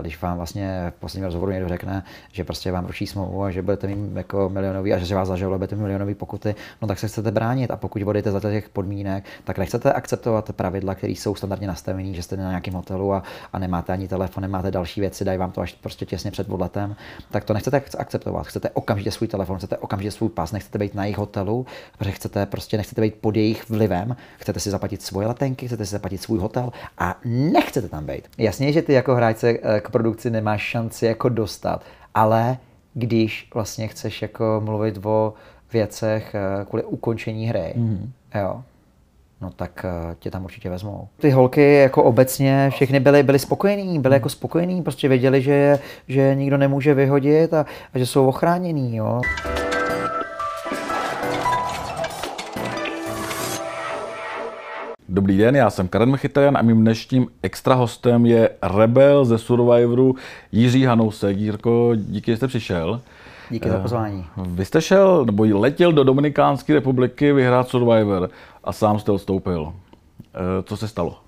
Když vám vlastně v posledním rozhovoru někdo řekne, že prostě vám ruší smlouvu a že budete mít jako milionový a že vás zažaluje, budete mít milionový pokuty, no tak se chcete bránit a pokud budete za těch podmínek, tak nechcete akceptovat pravidla, které jsou standardně nastavené, že jste na nějakém hotelu a, a nemáte ani telefon, nemáte další věci, dají vám to až prostě těsně před odletem, tak to nechcete akceptovat. Chcete okamžitě svůj telefon, chcete okamžitě svůj pas, nechcete být na jejich hotelu, protože chcete prostě nechcete být pod jejich vlivem, chcete si zaplatit svoje letenky, chcete si zaplatit svůj hotel a nechcete tam být. Jasně, že ty jako hráč eh, k produkci nemáš šanci jako dostat, ale když vlastně chceš jako mluvit o věcech eh, kvůli ukončení hry, mm. jo, no tak uh, tě tam určitě vezmou. Ty holky jako obecně všechny byly, byly spokojení, byly jako spokojení, prostě věděli, že, že nikdo nemůže vyhodit a, a že jsou ochráněný, jo. Dobrý den, já jsem Karen Mechitarian a mým dnešním extra hostem je Rebel ze Survivoru Jiří Hanousek. Jirko, díky, že jste přišel. Díky za pozvání. Vy jste šel, nebo letěl do Dominikánské republiky vyhrát Survivor a sám jste odstoupil. Co se stalo?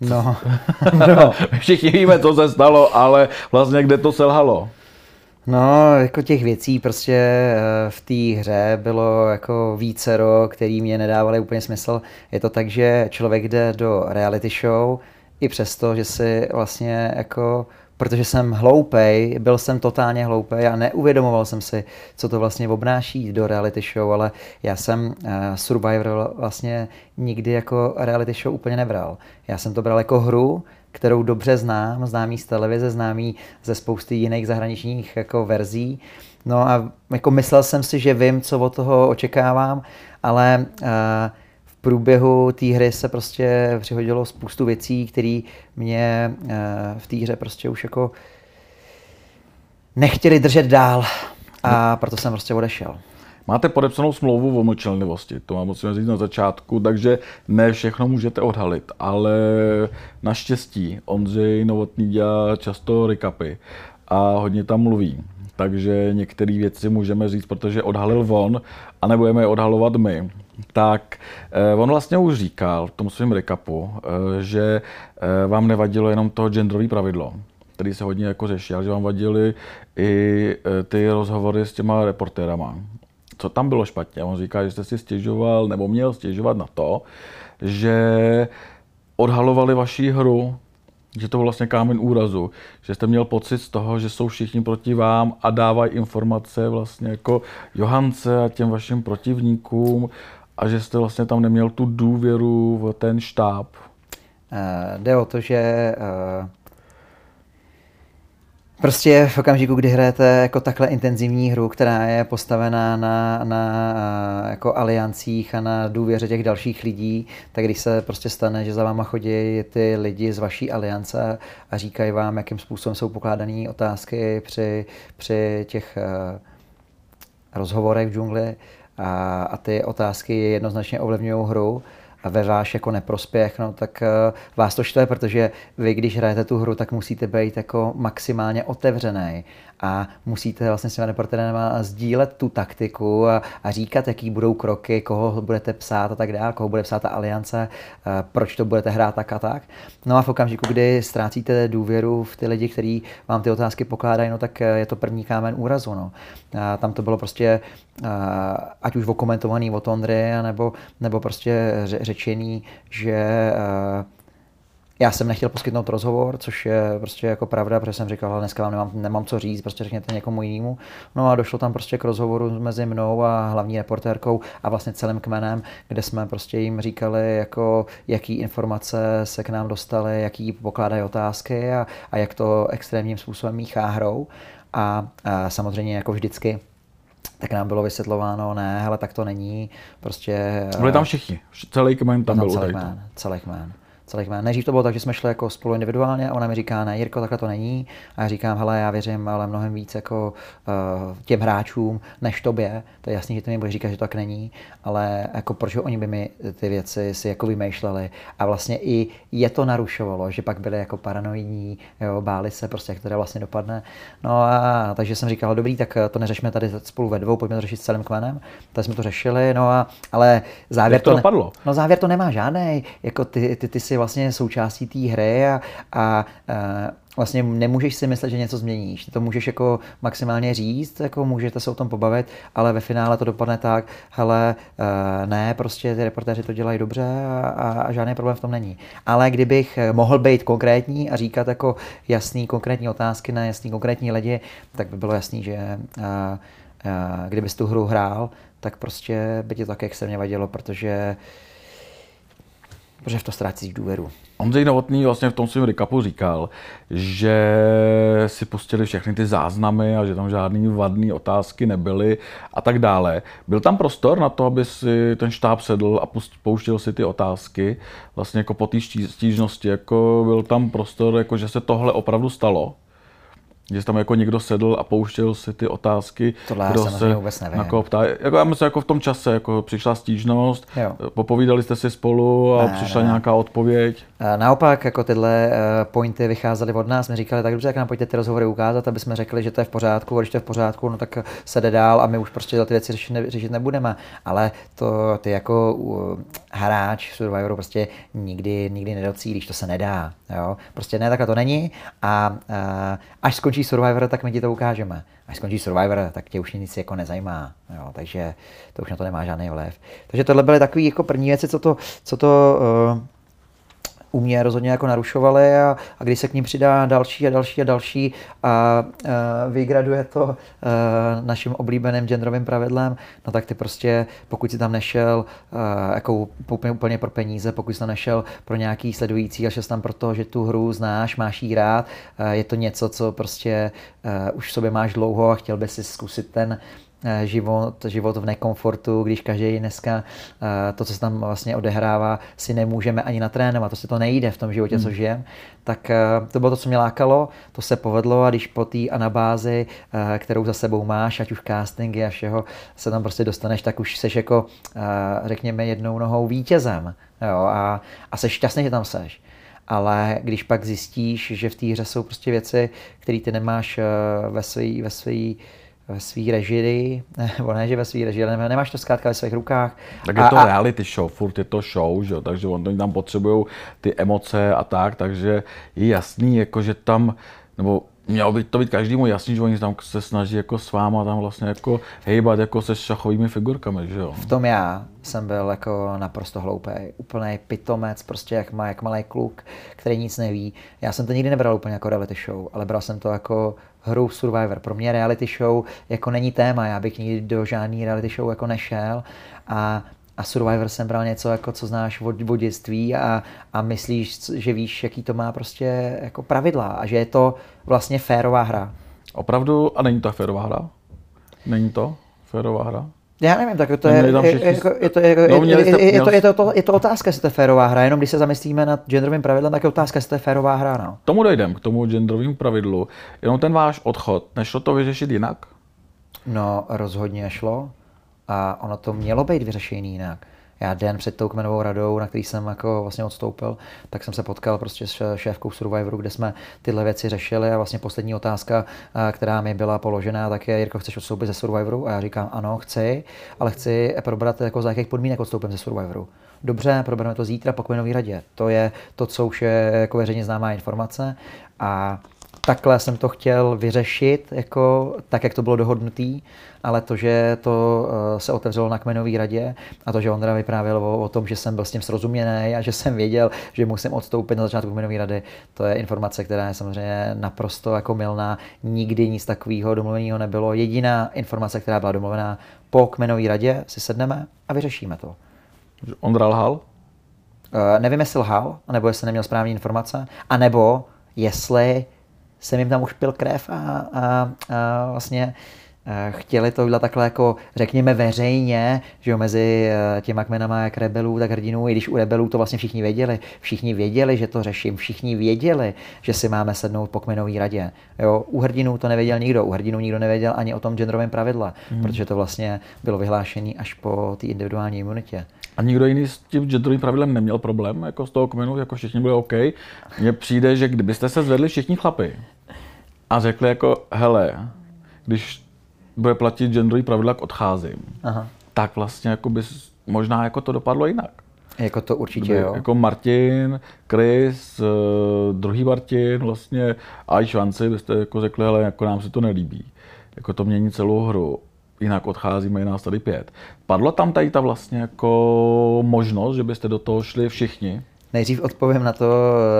No, no. Všichni víme, co se stalo, ale vlastně kde to selhalo? No, jako těch věcí prostě eh, v té hře bylo jako vícero, který mě nedávaly úplně smysl. Je to tak, že člověk jde do reality show i přesto, že si vlastně jako protože jsem hloupej, byl jsem totálně hloupej a neuvědomoval jsem si, co to vlastně obnáší do reality show, ale já jsem uh, Survivor vlastně nikdy jako reality show úplně nebral. Já jsem to bral jako hru, kterou dobře znám, známý z televize, známý ze spousty jiných zahraničních jako verzí. No a jako myslel jsem si, že vím, co od toho očekávám, ale uh, v průběhu té hry se prostě přihodilo spoustu věcí, které mě uh, v té hře prostě už jako nechtěli držet dál a proto jsem prostě odešel. Máte podepsanou smlouvu o mlčenlivosti, to mám musím říct na začátku, takže ne všechno můžete odhalit, ale naštěstí Ondřej Novotný dělá často recapy a hodně tam mluví. Takže některé věci můžeme říct, protože odhalil on a nebudeme je odhalovat my. Tak eh, on vlastně už říkal v tom svém recapu, eh, že eh, vám nevadilo jenom to genderové pravidlo, který se hodně jako řešil, že vám vadily i ty rozhovory s těma reportérama co tam bylo špatně. On říká, že jste si stěžoval, nebo měl stěžovat na to, že odhalovali vaši hru, že to byl vlastně kámen úrazu, že jste měl pocit z toho, že jsou všichni proti vám a dávají informace vlastně jako Johance a těm vašim protivníkům a že jste vlastně tam neměl tu důvěru v ten štáb. Uh, jde o to, že uh Prostě v okamžiku, kdy hrajete jako takhle intenzivní hru, která je postavená na, na jako aliancích a na důvěře těch dalších lidí, tak když se prostě stane, že za váma chodí ty lidi z vaší aliance a říkají vám, jakým způsobem jsou pokládané otázky při, při těch uh, rozhovorech v džungli a, a ty otázky jednoznačně ovlivňují hru, ve váš jako neprospěch, no, tak uh, vás to štve, protože vy, když hrajete tu hru, tak musíte být jako maximálně otevřený a musíte vlastně s těmi reportérama sdílet tu taktiku a, a říkat, jaký budou kroky, koho budete psát a tak dále, koho bude psát ta aliance, uh, proč to budete hrát tak a tak. No a v okamžiku, kdy ztrácíte důvěru v ty lidi, kteří vám ty otázky pokládají, no tak je to první kámen úrazu. No. A tam to bylo prostě, uh, ať už okomentovaný od Ondry, nebo, nebo prostě řečený, že já jsem nechtěl poskytnout rozhovor, což je prostě jako pravda, protože jsem říkal, dneska vám nemám, nemám co říct, prostě řekněte někomu jinému. No a došlo tam prostě k rozhovoru mezi mnou a hlavní reportérkou a vlastně celým kmenem, kde jsme prostě jim říkali, jako, jaký informace se k nám dostaly, jaký pokládají otázky a, a jak to extrémním způsobem míchá hrou. A, a samozřejmě jako vždycky tak nám bylo vysvětlováno, ne, ale tak to není. Prostě, Byli tam všichni, celý kmen tam byl. Celý kmen, celý kmen celých jmén. Nejdřív to bylo tak, že jsme šli jako spolu individuálně a ona mi říká, ne, Jirko, takhle to není. A já říkám, hele, já věřím ale mnohem víc jako uh, těm hráčům než tobě. To je jasný, že ty mi budeš říkat, že to tak není, ale jako proč oni by mi ty věci si jako vymýšleli. A vlastně i je to narušovalo, že pak byli jako paranoidní, jo, báli se prostě, jak to vlastně dopadne. No a takže jsem říkal, dobrý, tak to neřešme tady spolu ve dvou, pojďme to řešit s celým kmenem. Tak jsme to řešili, no a, ale závěr jak to, to ne, No závěr to nemá žádný. Jako ty, ty, ty si vlastně součástí té hry a, a, a vlastně nemůžeš si myslet, že něco změníš. To můžeš jako maximálně říct, jako můžete se o tom pobavit, ale ve finále to dopadne tak, hele, uh, ne, prostě ty reportéři to dělají dobře a, a žádný problém v tom není. Ale kdybych mohl být konkrétní a říkat jako jasný konkrétní otázky na jasný konkrétní lidi, tak by bylo jasný, že uh, uh, kdybys tu hru hrál, tak prostě by ti to tak extrémně vadilo, protože protože v to ztrácíš důvěru. Ondřej Novotný vlastně v tom svém recapu říkal, že si pustili všechny ty záznamy a že tam žádný vadný otázky nebyly a tak dále. Byl tam prostor na to, aby si ten štáb sedl a pouštěl si ty otázky vlastně jako po té stížnosti, jako byl tam prostor, jako že se tohle opravdu stalo? Že tam jako někdo sedl a pouštěl si ty otázky. Tohle kdo se vůbec nevím. Jako ptá, jako já myslím, jako v tom čase, jako přišla stížnost, jo. popovídali jste si spolu a ne, přišla ne. nějaká odpověď. Naopak, jako tyhle eh, pointy vycházely od nás, my říkali, tak dobře, tak nám pojďte ty rozhovory ukázat, aby jsme řekli, že to je v pořádku, a když to je v pořádku, no tak se jde dál a my už prostě ty věci řešit, ne, řešit nebudeme. Ale to ty jako hráč Survivoru prostě nikdy, nikdy nedocílíš, to se nedá. Jo? Prostě ne, takhle to není a, a až skončí Survivor, tak my ti to ukážeme. Až skončí Survivor, tak tě už nic jako nezajímá. Jo? Takže to už na to nemá žádný vliv. Takže tohle byly takové jako první věci, co to, co to uh, u mě rozhodně jako narušovaly a, a když se k ním přidá další a další a další a, a vygraduje to a, naším oblíbeným genderovým pravidlem, no tak ty prostě, pokud si tam nešel a, jako úplně, úplně pro peníze, pokud jsi tam nešel pro nějaký sledující a šel tam proto, že tu hru znáš, máš jí rád, a je to něco, co prostě a, už v sobě máš dlouho a chtěl by si zkusit ten život, život v nekomfortu, když každý dneska eh, to, co se tam vlastně odehrává, si nemůžeme ani natrénovat, to se to nejde v tom životě, hmm. co žijem, tak eh, to bylo to, co mě lákalo, to se povedlo a když po té anabázi, kterou za sebou máš, ať už castingy a všeho, se tam prostě dostaneš, tak už seš jako, řekněme, jednou nohou vítězem jo, a, a seš šťastný, že tam seš. Ale když pak zjistíš, že v té hře jsou prostě věci, které ty nemáš ve své ve svý ve své režii, nebo ne, že ve své režii, ale nemáš to zkrátka ve svých rukách. Tak je to a, reality show, furt je to show, že? takže oni tam potřebují ty emoce a tak, takže je jasný, jako že tam, nebo mělo by to být každému jasný, že oni tam se snaží jako s váma tam vlastně jako hejbat jako se šachovými figurkami, že jo? V tom já jsem byl jako naprosto hloupý, úplný pitomec, prostě jak, má, jak malý kluk, který nic neví. Já jsem to nikdy nebral úplně jako reality show, ale bral jsem to jako hru Survivor. Pro mě reality show jako není téma, já bych nikdy do žádný reality show jako nešel a a Survivor jsem bral něco, jako co znáš od, od dětství a, a myslíš, že víš, jaký to má prostě jako pravidla a že je to vlastně férová hra. Opravdu? A není to férová hra? Není to férová hra? Já nevím, tak to je, je, jako, je, to, je, no, je, jste, je, to, je, to, je to otázka, jestli to je férová hra. Jenom když se zamyslíme nad genderovým pravidlem, tak je otázka, jestli to je férová hra. No. Tomu dojdem, k tomu genderovému pravidlu. Jenom ten váš odchod, nešlo to vyřešit jinak? No, rozhodně šlo. A ono to mělo být vyřešené jinak já den před tou kmenovou radou, na který jsem jako vlastně odstoupil, tak jsem se potkal prostě s šéfkou Survivoru, kde jsme tyhle věci řešili a vlastně poslední otázka, která mi byla položena, tak je, Jirko, chceš odstoupit ze Survivoru? A já říkám, ano, chci, ale chci probrat jako za jakých podmínek odstoupím ze Survivoru. Dobře, probereme to zítra po kmenové radě. To je to, co už je jako veřejně známá informace a takhle jsem to chtěl vyřešit, jako, tak, jak to bylo dohodnutý, ale to, že to eh, se otevřelo na kmenové radě a to, že Ondra vyprávěl o, o tom, že jsem byl s tím srozuměný a že jsem věděl, že musím odstoupit na začátku kmenové rady, to je informace, která je samozřejmě naprosto jako milná. Nikdy nic takového domluveného nebylo. Jediná informace, která byla domluvená po kmenové radě, si sedneme a vyřešíme to. Ondra lhal? Uh, nevím, jestli lhal, nebo jestli neměl správné informace, anebo jestli jsem jim tam už pil krev a, a, a vlastně eh, chtěli to udělat takhle jako, řekněme, veřejně, že jo, mezi eh, těma kmenama jak rebelů, tak hrdinů, i když u rebelů to vlastně všichni věděli. Všichni věděli, že to řeším, všichni věděli, že si máme sednout po kmenové radě. Jo, u hrdinů to nevěděl nikdo, u hrdinů nikdo nevěděl ani o tom genderovém pravidle, mm. protože to vlastně bylo vyhlášené až po té individuální imunitě. A nikdo jiný s tím genderovým pravidlem neměl problém, jako z toho kmenu, jako všichni byli OK. Mně přijde, že kdybyste se zvedli všichni chlapy a řekli jako, hele, když bude platit genderový pravidla, odcházím, Aha. tak vlastně jako by možná jako to dopadlo jinak. Jako to určitě, Kdyby, jo. Jako Martin, Chris, uh, druhý Martin vlastně a i Švanci byste jako řekli, ale jako nám se to nelíbí. Jako to mění celou hru. Jinak odcházíme, je nás tady pět. Padla tam tady ta vlastně jako možnost, že byste do toho šli všichni? Nejdřív odpovím na, to,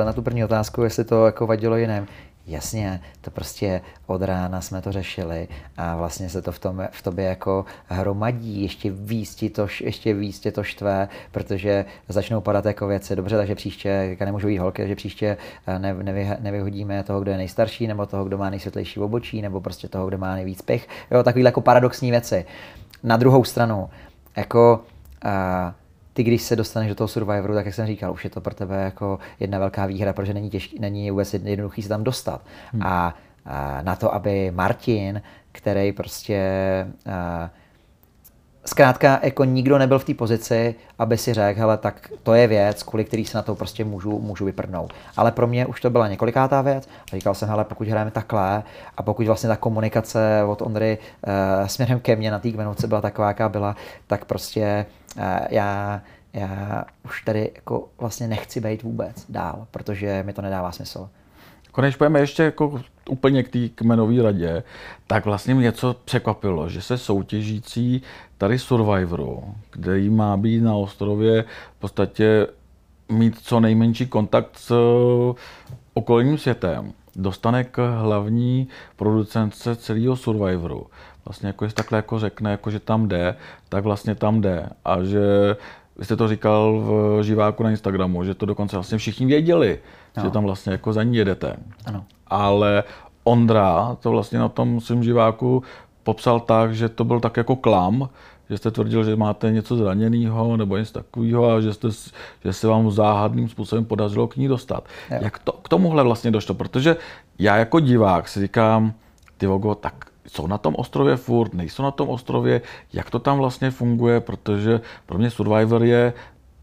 na tu první otázku, jestli to jako vadilo jiném. Jasně, to prostě od rána jsme to řešili a vlastně se to v, tom, v tobě jako hromadí, ještě víc, ti to, ještě víc tě to štve, protože začnou padat jako věci. Dobře, takže příště, nemůžu jít holky, že příště eh, ne, nevy, nevyhodíme toho, kdo je nejstarší, nebo toho, kdo má nejsvětlejší obočí, nebo prostě toho, kdo má nejvíc pich. Jo, takovýhle jako paradoxní věci. Na druhou stranu, jako uh, ty, když se dostaneš do toho Survivoru, tak jak jsem říkal, už je to pro tebe jako jedna velká výhra, protože není, těžký, není vůbec jednoduchý se tam dostat. Hmm. A, a na to, aby Martin, který prostě a, zkrátka jako nikdo nebyl v té pozici, aby si řekl, hele, tak to je věc, kvůli který se na to prostě můžu, můžu vyprdnout. Ale pro mě už to byla několikátá věc a říkal jsem, hele, pokud hrajeme takhle a pokud vlastně ta komunikace od Ondry uh, směrem ke mně na té kmenovce byla taková, jaká byla, tak prostě já já už tady jako vlastně nechci být vůbec dál, protože mi to nedává smysl. Když pojeme ještě jako úplně k té kmenové radě, tak vlastně mě něco překvapilo, že se soutěžící tady Survivoru, který má být na ostrově v podstatě mít co nejmenší kontakt s okolním světem, dostane k hlavní producentce celého Survivoru. Vlastně jako jestli takhle jako řekne, jako že tam jde, tak vlastně tam jde. A že vy jste to říkal v živáku na Instagramu, že to dokonce vlastně všichni věděli, no. že tam vlastně jako za ní jedete. Ano. Ale Ondra to vlastně na tom svém živáku popsal tak, že to byl tak jako klam, že jste tvrdil, že máte něco zraněného nebo něco takového a že, jste, že se vám záhadným způsobem podařilo k ní dostat. Jo. Jak to k tomuhle vlastně došlo? Protože já jako divák si říkám, ty vogo, tak jsou na tom ostrově furt, nejsou na tom ostrově, jak to tam vlastně funguje, protože pro mě Survivor je,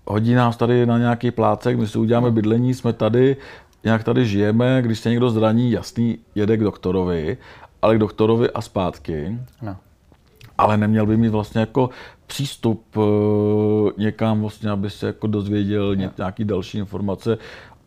hodí nás tady na nějaký plácek, my si uděláme bydlení, jsme tady, nějak tady žijeme, když se někdo zraní, jasný, jede k doktorovi, ale k doktorovi a zpátky. No. Ale neměl by mít vlastně jako přístup uh, někam, vlastně, aby se jako dozvěděl nějaký další informace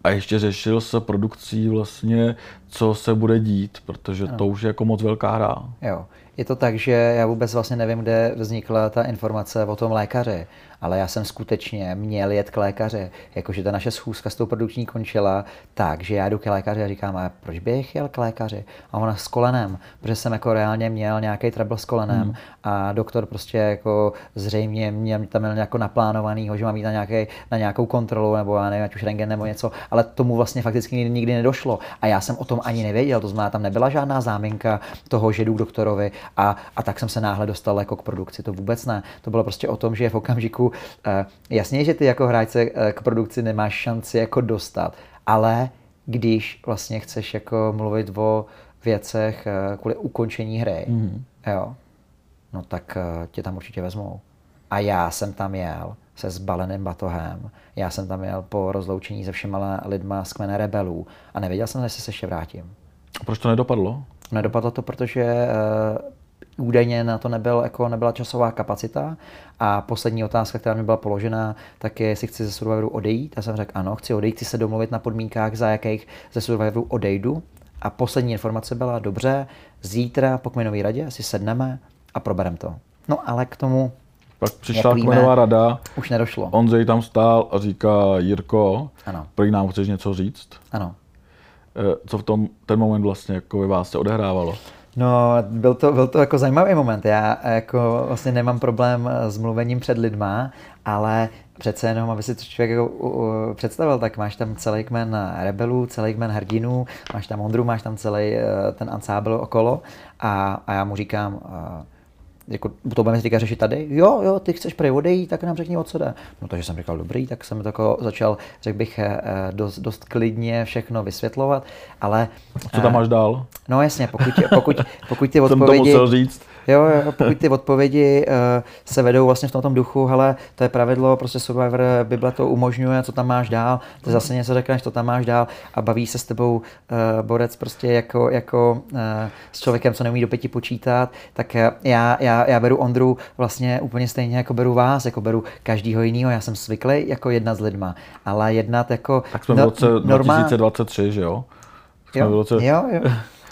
a ještě řešil se produkcí vlastně, co se bude dít, protože ano. to už je jako moc velká hra. Jo. Je to tak, že já vůbec vlastně nevím, kde vznikla ta informace o tom lékaři ale já jsem skutečně měl jet k lékaři. Jakože ta naše schůzka s tou produkční končila tak, že já jdu k lékaři a říkám, a proč bych jel k lékaři? A ona s kolenem, protože jsem jako reálně měl nějaký trouble s kolenem hmm. a doktor prostě jako zřejmě mě tam měl jako naplánovaný, že mám jít na, nějaký, na nějakou kontrolu nebo já nevím, ať už rengen nebo něco, ale tomu vlastně fakticky nikdy nedošlo. A já jsem o tom ani nevěděl, to znamená, tam nebyla žádná záminka toho, že jdu k doktorovi a, a tak jsem se náhle dostal jako k produkci. To vůbec ne. To bylo prostě o tom, že v okamžiku, Uh, jasně, že ty jako hráč uh, k produkci nemáš šanci jako dostat, ale když vlastně chceš jako mluvit o věcech uh, kvůli ukončení hry, mm. jo, no tak tě tam určitě vezmou. A já jsem tam jel se zbaleným batohem. Já jsem tam jel po rozloučení se všema lidma z kmene rebelů a nevěděl jsem, jestli se ještě vrátím. A proč to nedopadlo? Nedopadlo to, protože údajně na to nebyl, jako nebyla časová kapacita. A poslední otázka, která mi byla položena, tak je, jestli chci ze Survivoru odejít. Já jsem řekl ano, chci odejít, chci se domluvit na podmínkách, za jakých ze Survivoru odejdu. A poslední informace byla, dobře, zítra po kmenové radě si sedneme a probereme to. No ale k tomu pak přišla kmenová rada. Už nedošlo. Ondřej tam stál a říká, Jirko, ano. prý nám chceš něco říct? Ano. Eh, co v tom ten moment vlastně jako vás se odehrávalo? No, byl to, byl to jako zajímavý moment. Já jako vlastně nemám problém s mluvením před lidma, ale přece jenom, aby si to člověk jako, uh, představil, tak máš tam celý kmen rebelů, celý kmen hrdinů, máš tam Ondru, máš tam celý uh, ten ansábl okolo a, a já mu říkám, uh, jako, to budeme říkat řešit tady, jo, jo, ty chceš prej odejít, tak nám řekni, o co jde. No takže jsem říkal, dobrý, tak jsem to jako začal, řekl bych, dost, dost klidně všechno vysvětlovat, ale... Co tam máš dál? No jasně, pokud, pokud, pokud ty Jsem to odpovědi... musel říct. Jo, jo, pokud ty odpovědi uh, se vedou vlastně v tom duchu, hele, to je pravidlo, prostě Survivor, Bible to umožňuje, co tam máš dál, ty zase něco řekneš, to tam máš dál a baví se s tebou uh, borec prostě jako, jako uh, s člověkem, co neumí do pěti počítat, tak já, já, já beru Ondru vlastně úplně stejně, jako beru vás, jako beru každýho jiného, já jsem zvyklý jako jednat s lidma, ale jednat jako... Tak jsme no, v roce normál... 2023, že jo? Jsme jo, v roce... jo, jo.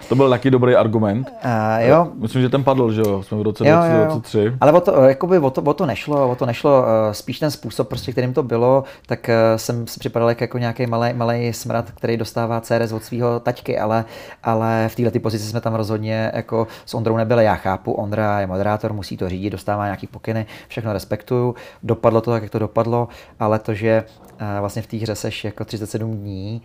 To byl taky dobrý argument. Uh, jo. Myslím, že ten padl, že jo? Jsme v roce jo, 2023. Jo. Ale o to, jakoby o, to, o to nešlo, o to nešlo. Eh, spíš ten způsob, prostě, kterým to bylo, tak eh, jsem si připadal jako nějaký malý, malý smrad, který dostává CRS od svého taťky, ale, ale v této pozici jsme tam rozhodně jako s Ondrou nebyli. Já chápu, Ondra je moderátor, musí to řídit, dostává nějaký pokyny, všechno respektuju. Dopadlo to tak, jak to dopadlo, ale to, že vlastně v té hře seš jako 37 dní,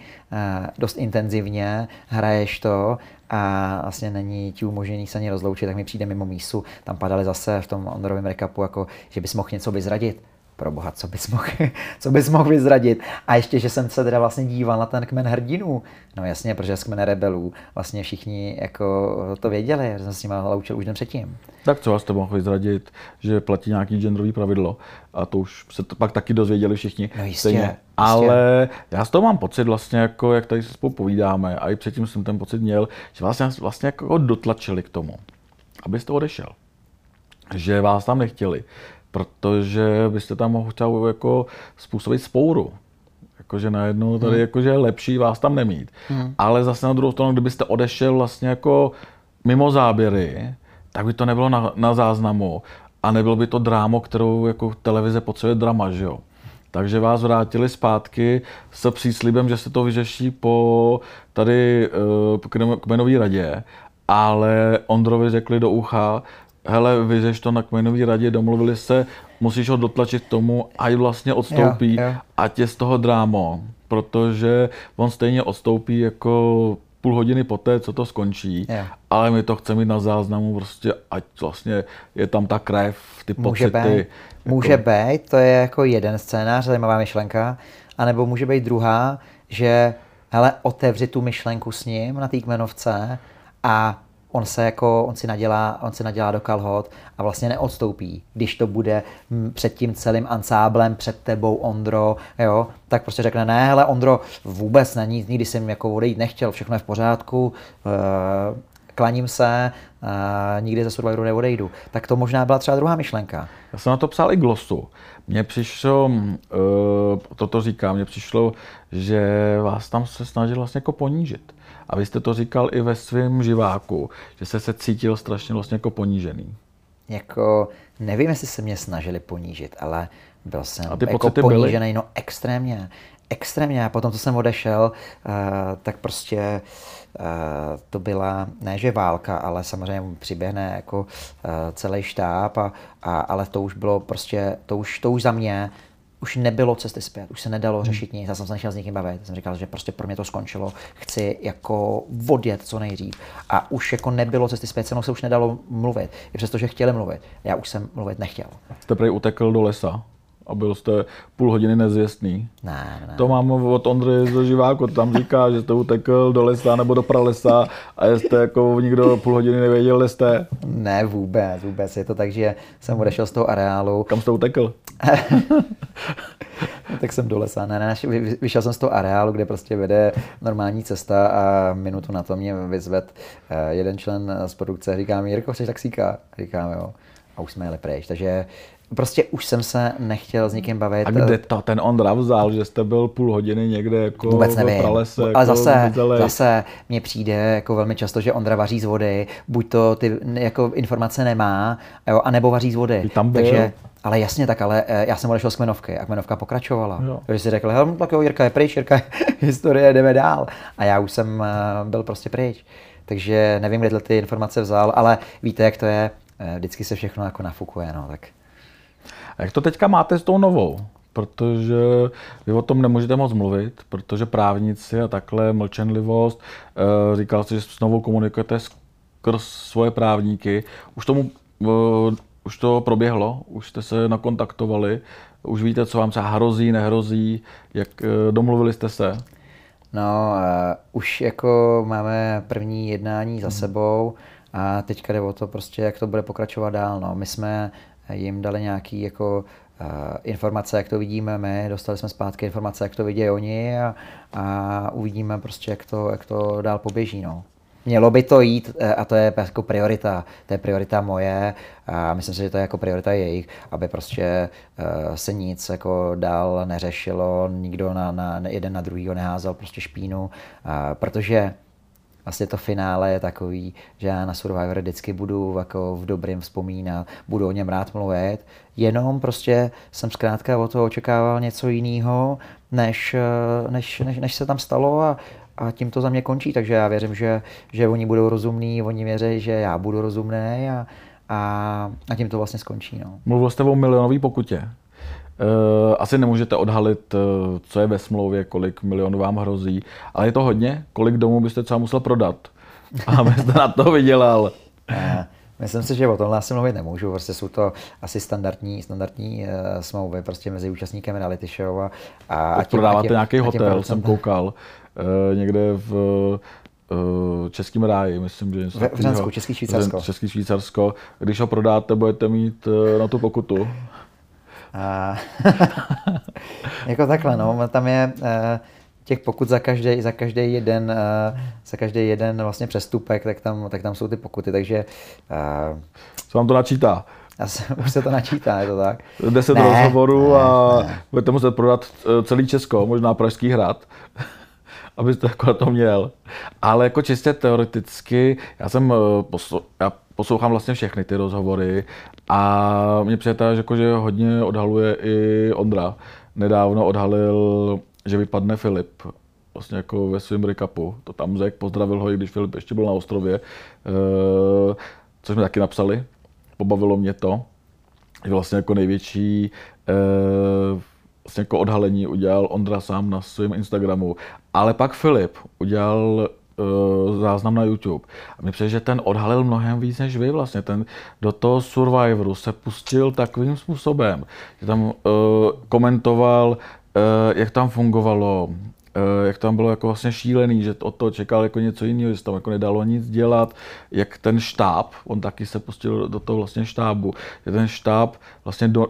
dost intenzivně, hraješ to a vlastně není ti umožněný se ani rozloučit, tak mi přijde mimo mísu. Tam padaly zase v tom Ondorovém recapu, jako, že bys mohl něco vyzradit pro boha, co bys, mohl, co bys mohl vyzradit. A ještě, že jsem se teda vlastně díval na ten kmen hrdinů. No jasně, protože z kmene rebelů vlastně všichni jako to věděli, že jsem s nimi loučil už den předtím. Tak co vás to mohl vyzradit, že platí nějaký genderový pravidlo a to už se to pak taky dozvěděli všichni. No jistě, jistě. Ale já z toho mám pocit vlastně, jako jak tady se spolu povídáme a i předtím jsem ten pocit měl, že vás vlastně, vlastně jako dotlačili k tomu, abyste odešel. Že vás tam nechtěli protože byste tam mohl chtěl jako způsobit spouru. Jakože najednou tady hmm. jakože je lepší vás tam nemít. Hmm. Ale zase na druhou stranu, kdybyste odešel vlastně jako mimo záběry, tak by to nebylo na, na záznamu a nebylo by to drámo, kterou jako televize potřebuje drama, že jo. Takže vás vrátili zpátky s příslibem, že se to vyřeší po tady uh, kmenové radě, ale Ondrovi řekli do ucha, hele, vyřeš to na kmenové radě, domluvili se, musíš ho dotlačit k tomu, ať vlastně odstoupí, jo, jo. ať je z toho drámo, protože on stejně odstoupí jako půl hodiny poté, co to skončí, jo. ale my to chceme mít na záznamu, prostě ať vlastně je tam ta krev, ty může pocity. Být. Jako... Může být, to je jako jeden scénář, zajímavá myšlenka, anebo může být druhá, že hele, otevři tu myšlenku s ním na té kmenovce a on se jako, on si nadělá, on si nadělá do kalhot a vlastně neodstoupí, když to bude před tím celým ansáblem, před tebou Ondro, jo, tak prostě řekne, ne, hele Ondro, vůbec není, nikdy jsem jako odejít nechtěl, všechno je v pořádku, uh, klaním se, uh, nikdy ze Survivoru neodejdu. Tak to možná byla třeba druhá myšlenka. Já jsem na to psal i glosu. Mně přišlo, uh, toto říkám, mně přišlo, že vás tam se snažil vlastně jako ponížit. A vy jste to říkal i ve svém živáku, že jste se cítil strašně vlastně jako ponížený. Jako, nevím, jestli se mě snažili ponížit, ale byl jsem a ty jako ponížený, byly? no extrémně. Extrémně. A potom, co jsem odešel, uh, tak prostě uh, to byla, ne že válka, ale samozřejmě přiběhne jako uh, celý štáb, a, a, ale to už bylo prostě, to už, to už za mě už nebylo cesty zpět, už se nedalo hmm. řešit nic, já jsem se nechtěl s někým bavit, já jsem říkal, že prostě pro mě to skončilo, chci jako odjet co nejdřív a už jako nebylo cesty zpět, se už nedalo mluvit, i přesto, že chtěli mluvit, já už jsem mluvit nechtěl. Jste prý utekl do lesa? A byl jste půl hodiny nezvěstný. Ne, ne. To mám od Ondry z Živáku, tam říká, že jste utekl do lesa nebo do pralesa a jste jako nikdo půl hodiny nevěděl, kde jste. Ne, vůbec, vůbec. Je to tak, že jsem odešel z toho areálu. Kam jste utekl? tak jsem do lesa. Ne, ne, vyšel jsem z toho areálu, kde prostě vede normální cesta a minutu na to mě vyzved eh, jeden člen z produkce. Říká mi, Jirko, chceš taxíka? Říkám, jo. A už jsme jeli pryč. Takže prostě už jsem se nechtěl s nikým bavit. A kde to ten Ondra vzal, že jste byl půl hodiny někde jako Vůbec nevím. pralese? Ale jako zase, zase mně přijde jako velmi často, že Ondra vaří z vody, buď to ty jako informace nemá, jo, anebo vaří z vody. tam byl. Takže, ale jasně tak, ale eh, já jsem odešel z kmenovky a kmenovka pokračovala. Jo. Takže si řekl, hele, tak jo, Jirka je pryč, Jirka je historie, jdeme dál. A já už jsem eh, byl prostě pryč. Takže nevím, kde ty informace vzal, ale víte, jak to je, eh, vždycky se všechno jako nafukuje, no, tak a jak to teďka máte s tou novou? Protože vy o tom nemůžete moc mluvit, protože právníci a takhle, mlčenlivost, eh, říkal jste, že s novou komunikujete skrz svoje právníky. Už tomu eh, už to proběhlo, už jste se nakontaktovali, už víte, co vám třeba hrozí, nehrozí, jak eh, domluvili jste se? No, uh, už jako máme první jednání za sebou a teďka jde o to prostě, jak to bude pokračovat dál. No. My jsme jim dali nějaký jako uh, informace, jak to vidíme my, dostali jsme zpátky informace, jak to vidí oni a, a uvidíme prostě, jak to, jak to dál poběží. No. Mělo by to jít, eh, a to je jako priorita, to je priorita moje a myslím si, že to je jako priorita jejich, aby prostě eh, se nic jako dál neřešilo, nikdo na, na jeden na druhýho neházel prostě špínu, protože vlastně to finále je takový, že já na Survivor vždycky budu jako v dobrým vzpomínat, budu o něm rád mluvit, jenom prostě jsem zkrátka o toho očekával něco jiného, než, eh, než, než, než se tam stalo a, a tím to za mě končí, takže já věřím, že, že oni budou rozumní, oni věří, že já budu rozumný a, a, a tím to vlastně skončí. No. Mluvil jste o milionové pokutě. Uh, asi nemůžete odhalit, uh, co je ve smlouvě, kolik milionů vám hrozí, ale je to hodně? Kolik domů byste třeba musel prodat, abyste na to vydělal? Uh, myslím si, že o tomhle asi mluvit nemůžu, prostě jsou to asi standardní, standardní uh, smlouvy prostě mezi účastníkem reality show a, a, a tím, prodáváte a tím, nějaký hotel, jsem koukal, uh, někde v uh, Českým ráji, myslím, že Ve, v Řensku, Český Švýcarsko. Český Švýcarsko. Když ho prodáte, budete mít uh, na tu pokutu. A, jako takhle, no, tam je uh, těch pokud za každý, za každý jeden, uh, za každý jeden vlastně přestupek, tak tam, tak tam jsou ty pokuty, takže... Uh, Co vám to načítá? Asi, už se to načítá, je to tak? 10 ne, rozhovorů ne, a ne. budete muset prodat celý Česko, možná Pražský hrad abyste jako to měl. Ale jako čistě teoreticky, já jsem já poslouchám vlastně všechny ty rozhovory a mě přijde, že, jako, že hodně odhaluje i Ondra. Nedávno odhalil, že vypadne Filip vlastně jako ve svém recapu. To tam řekl, pozdravil ho, i když Filip ještě byl na ostrově, eh, což jsme taky napsali. Pobavilo mě to. Je vlastně jako největší eh, vlastně jako odhalení udělal Ondra sám na svém Instagramu. Ale pak Filip udělal záznam na YouTube. A mi přijde, že ten odhalil mnohem víc než vy vlastně. Ten do toho Survivoru se pustil takovým způsobem, že tam uh, komentoval, uh, jak tam fungovalo, jak tam bylo jako vlastně šílený, že od toho čekal jako něco jiného, že se tam jako nedalo nic dělat, jak ten štáb, on taky se pustil do toho vlastně štábu, že ten štáb vlastně do,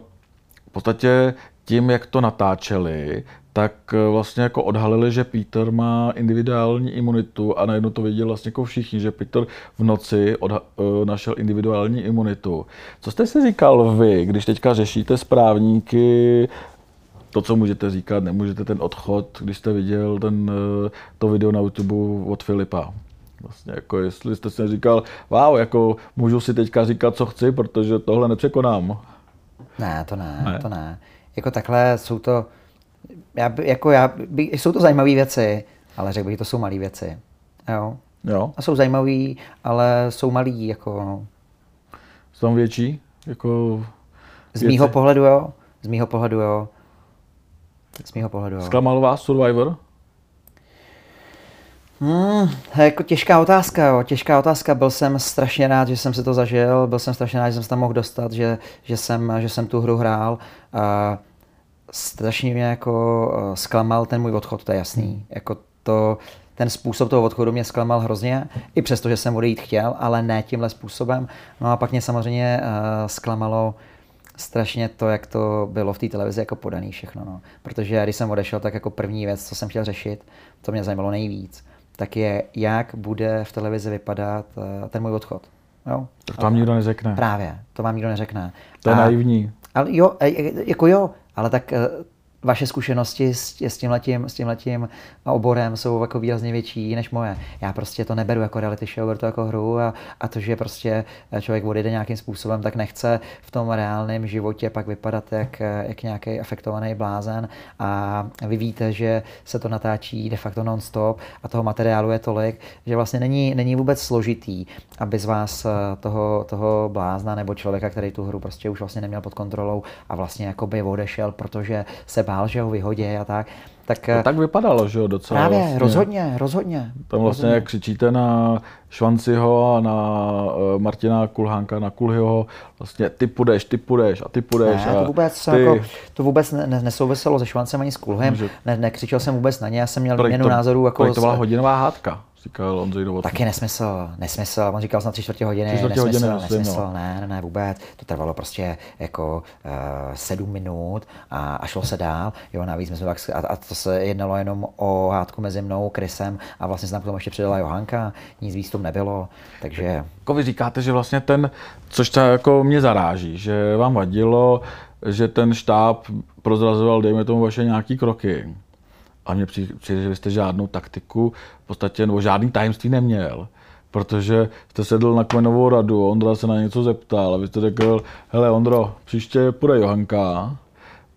v podstatě tím, jak to natáčeli, tak eh, vlastně jako odhalili, že Peter má individuální imunitu a najednou to viděli vlastně jako všichni, že Peter v noci odha- eh, našel individuální imunitu. Co jste si říkal vy, když teďka řešíte správníky, to, co můžete říkat, nemůžete ten odchod, když jste viděl ten, eh, to video na YouTube od Filipa? Vlastně jako jestli jste si říkal, wow, jako můžu si teďka říkat, co chci, protože tohle nepřekonám. Ne, to ne, ne. to ne. Jako takhle jsou to, já, jako já, by, jsou to zajímavé věci, ale řekl bych, že to jsou malé věci. Jo. jo. A jsou zajímavé, ale jsou malý, jako no. Jsou větší? Jako Z mýho pohledu jo. Z mýho pohledu jo. Z mýho pohledu jo. Zklamal vás Survivor? Hmm, jako těžká otázka, jo. těžká otázka. Byl jsem strašně rád, že jsem si to zažil, byl jsem strašně rád, že jsem se tam mohl dostat, že, že, jsem, že jsem tu hru hrál. Uh, strašně mě jako uh, zklamal ten můj odchod, to je jasný. Jako to, ten způsob toho odchodu mě zklamal hrozně, i přesto, že jsem odejít chtěl, ale ne tímhle způsobem. No a pak mě samozřejmě uh, zklamalo strašně to, jak to bylo v té televizi jako podaný všechno. No. Protože když jsem odešel, tak jako první věc, co jsem chtěl řešit, to mě zajímalo nejvíc, tak je, jak bude v televizi vypadat uh, ten můj odchod. Jo? Tak to vám nikdo neřekne. Právě, to vám nikdo neřekne. To je a, naivní. Ale jo, jako jo, ale tak eh, vaše zkušenosti s, s tímhletím, s oborem jsou jako výrazně větší než moje. Já prostě to neberu jako reality show, beru to jako hru a, a to, že prostě člověk odejde nějakým způsobem, tak nechce v tom reálném životě pak vypadat jak, jak nějaký afektovaný blázen a vy víte, že se to natáčí de facto non-stop a toho materiálu je tolik, že vlastně není, není vůbec složitý, aby z vás toho, toho blázna nebo člověka, který tu hru prostě už vlastně neměl pod kontrolou a vlastně jakoby odešel, protože se bál bál, že ho vyhodí a tak. Tak, to tak vypadalo, že jo, docela. Právě, vlastně. rozhodně, rozhodně. Tam vlastně, rozhodně. jak křičíte na Švanciho a na uh, Martina Kulhánka, na Kulhyho, vlastně ty půjdeš, ty půjdeš a ty půjdeš. Ne, to vůbec, ty... jako, to vůbec ne, ne, nesouviselo se Švancem ani s Kulhem, že... ne, nekřičel jsem vůbec na ně, já jsem měl měnu názorů. Jako to byla hodinová hádka říkal Ondřej Novotný. Taky nesmysl, nesmysl. On říkal na tři čtvrtě hodiny, tři čtvrtě nesmysl, hodiny, nesmysl, no. ne, ne, ne, vůbec. To trvalo prostě jako uh, sedm minut a, a šlo se dál. Jo, navíc jsme tak, a, a, to se jednalo jenom o hádku mezi mnou, Krysem a vlastně se nám k tomu ještě přidala Johanka. Nic víc tom nebylo, takže... Jako vy říkáte, že vlastně ten, což to jako mě zaráží, že vám vadilo, že ten štáb prozrazoval, dejme tomu, vaše nějaký kroky a mně přijde, že vy jste žádnou taktiku, v podstatě, nebo žádný tajemství neměl. Protože jste sedl na kmenovou radu, Ondra se na něco zeptal a vy jste řekl, hele Ondro, příště půjde Johanka,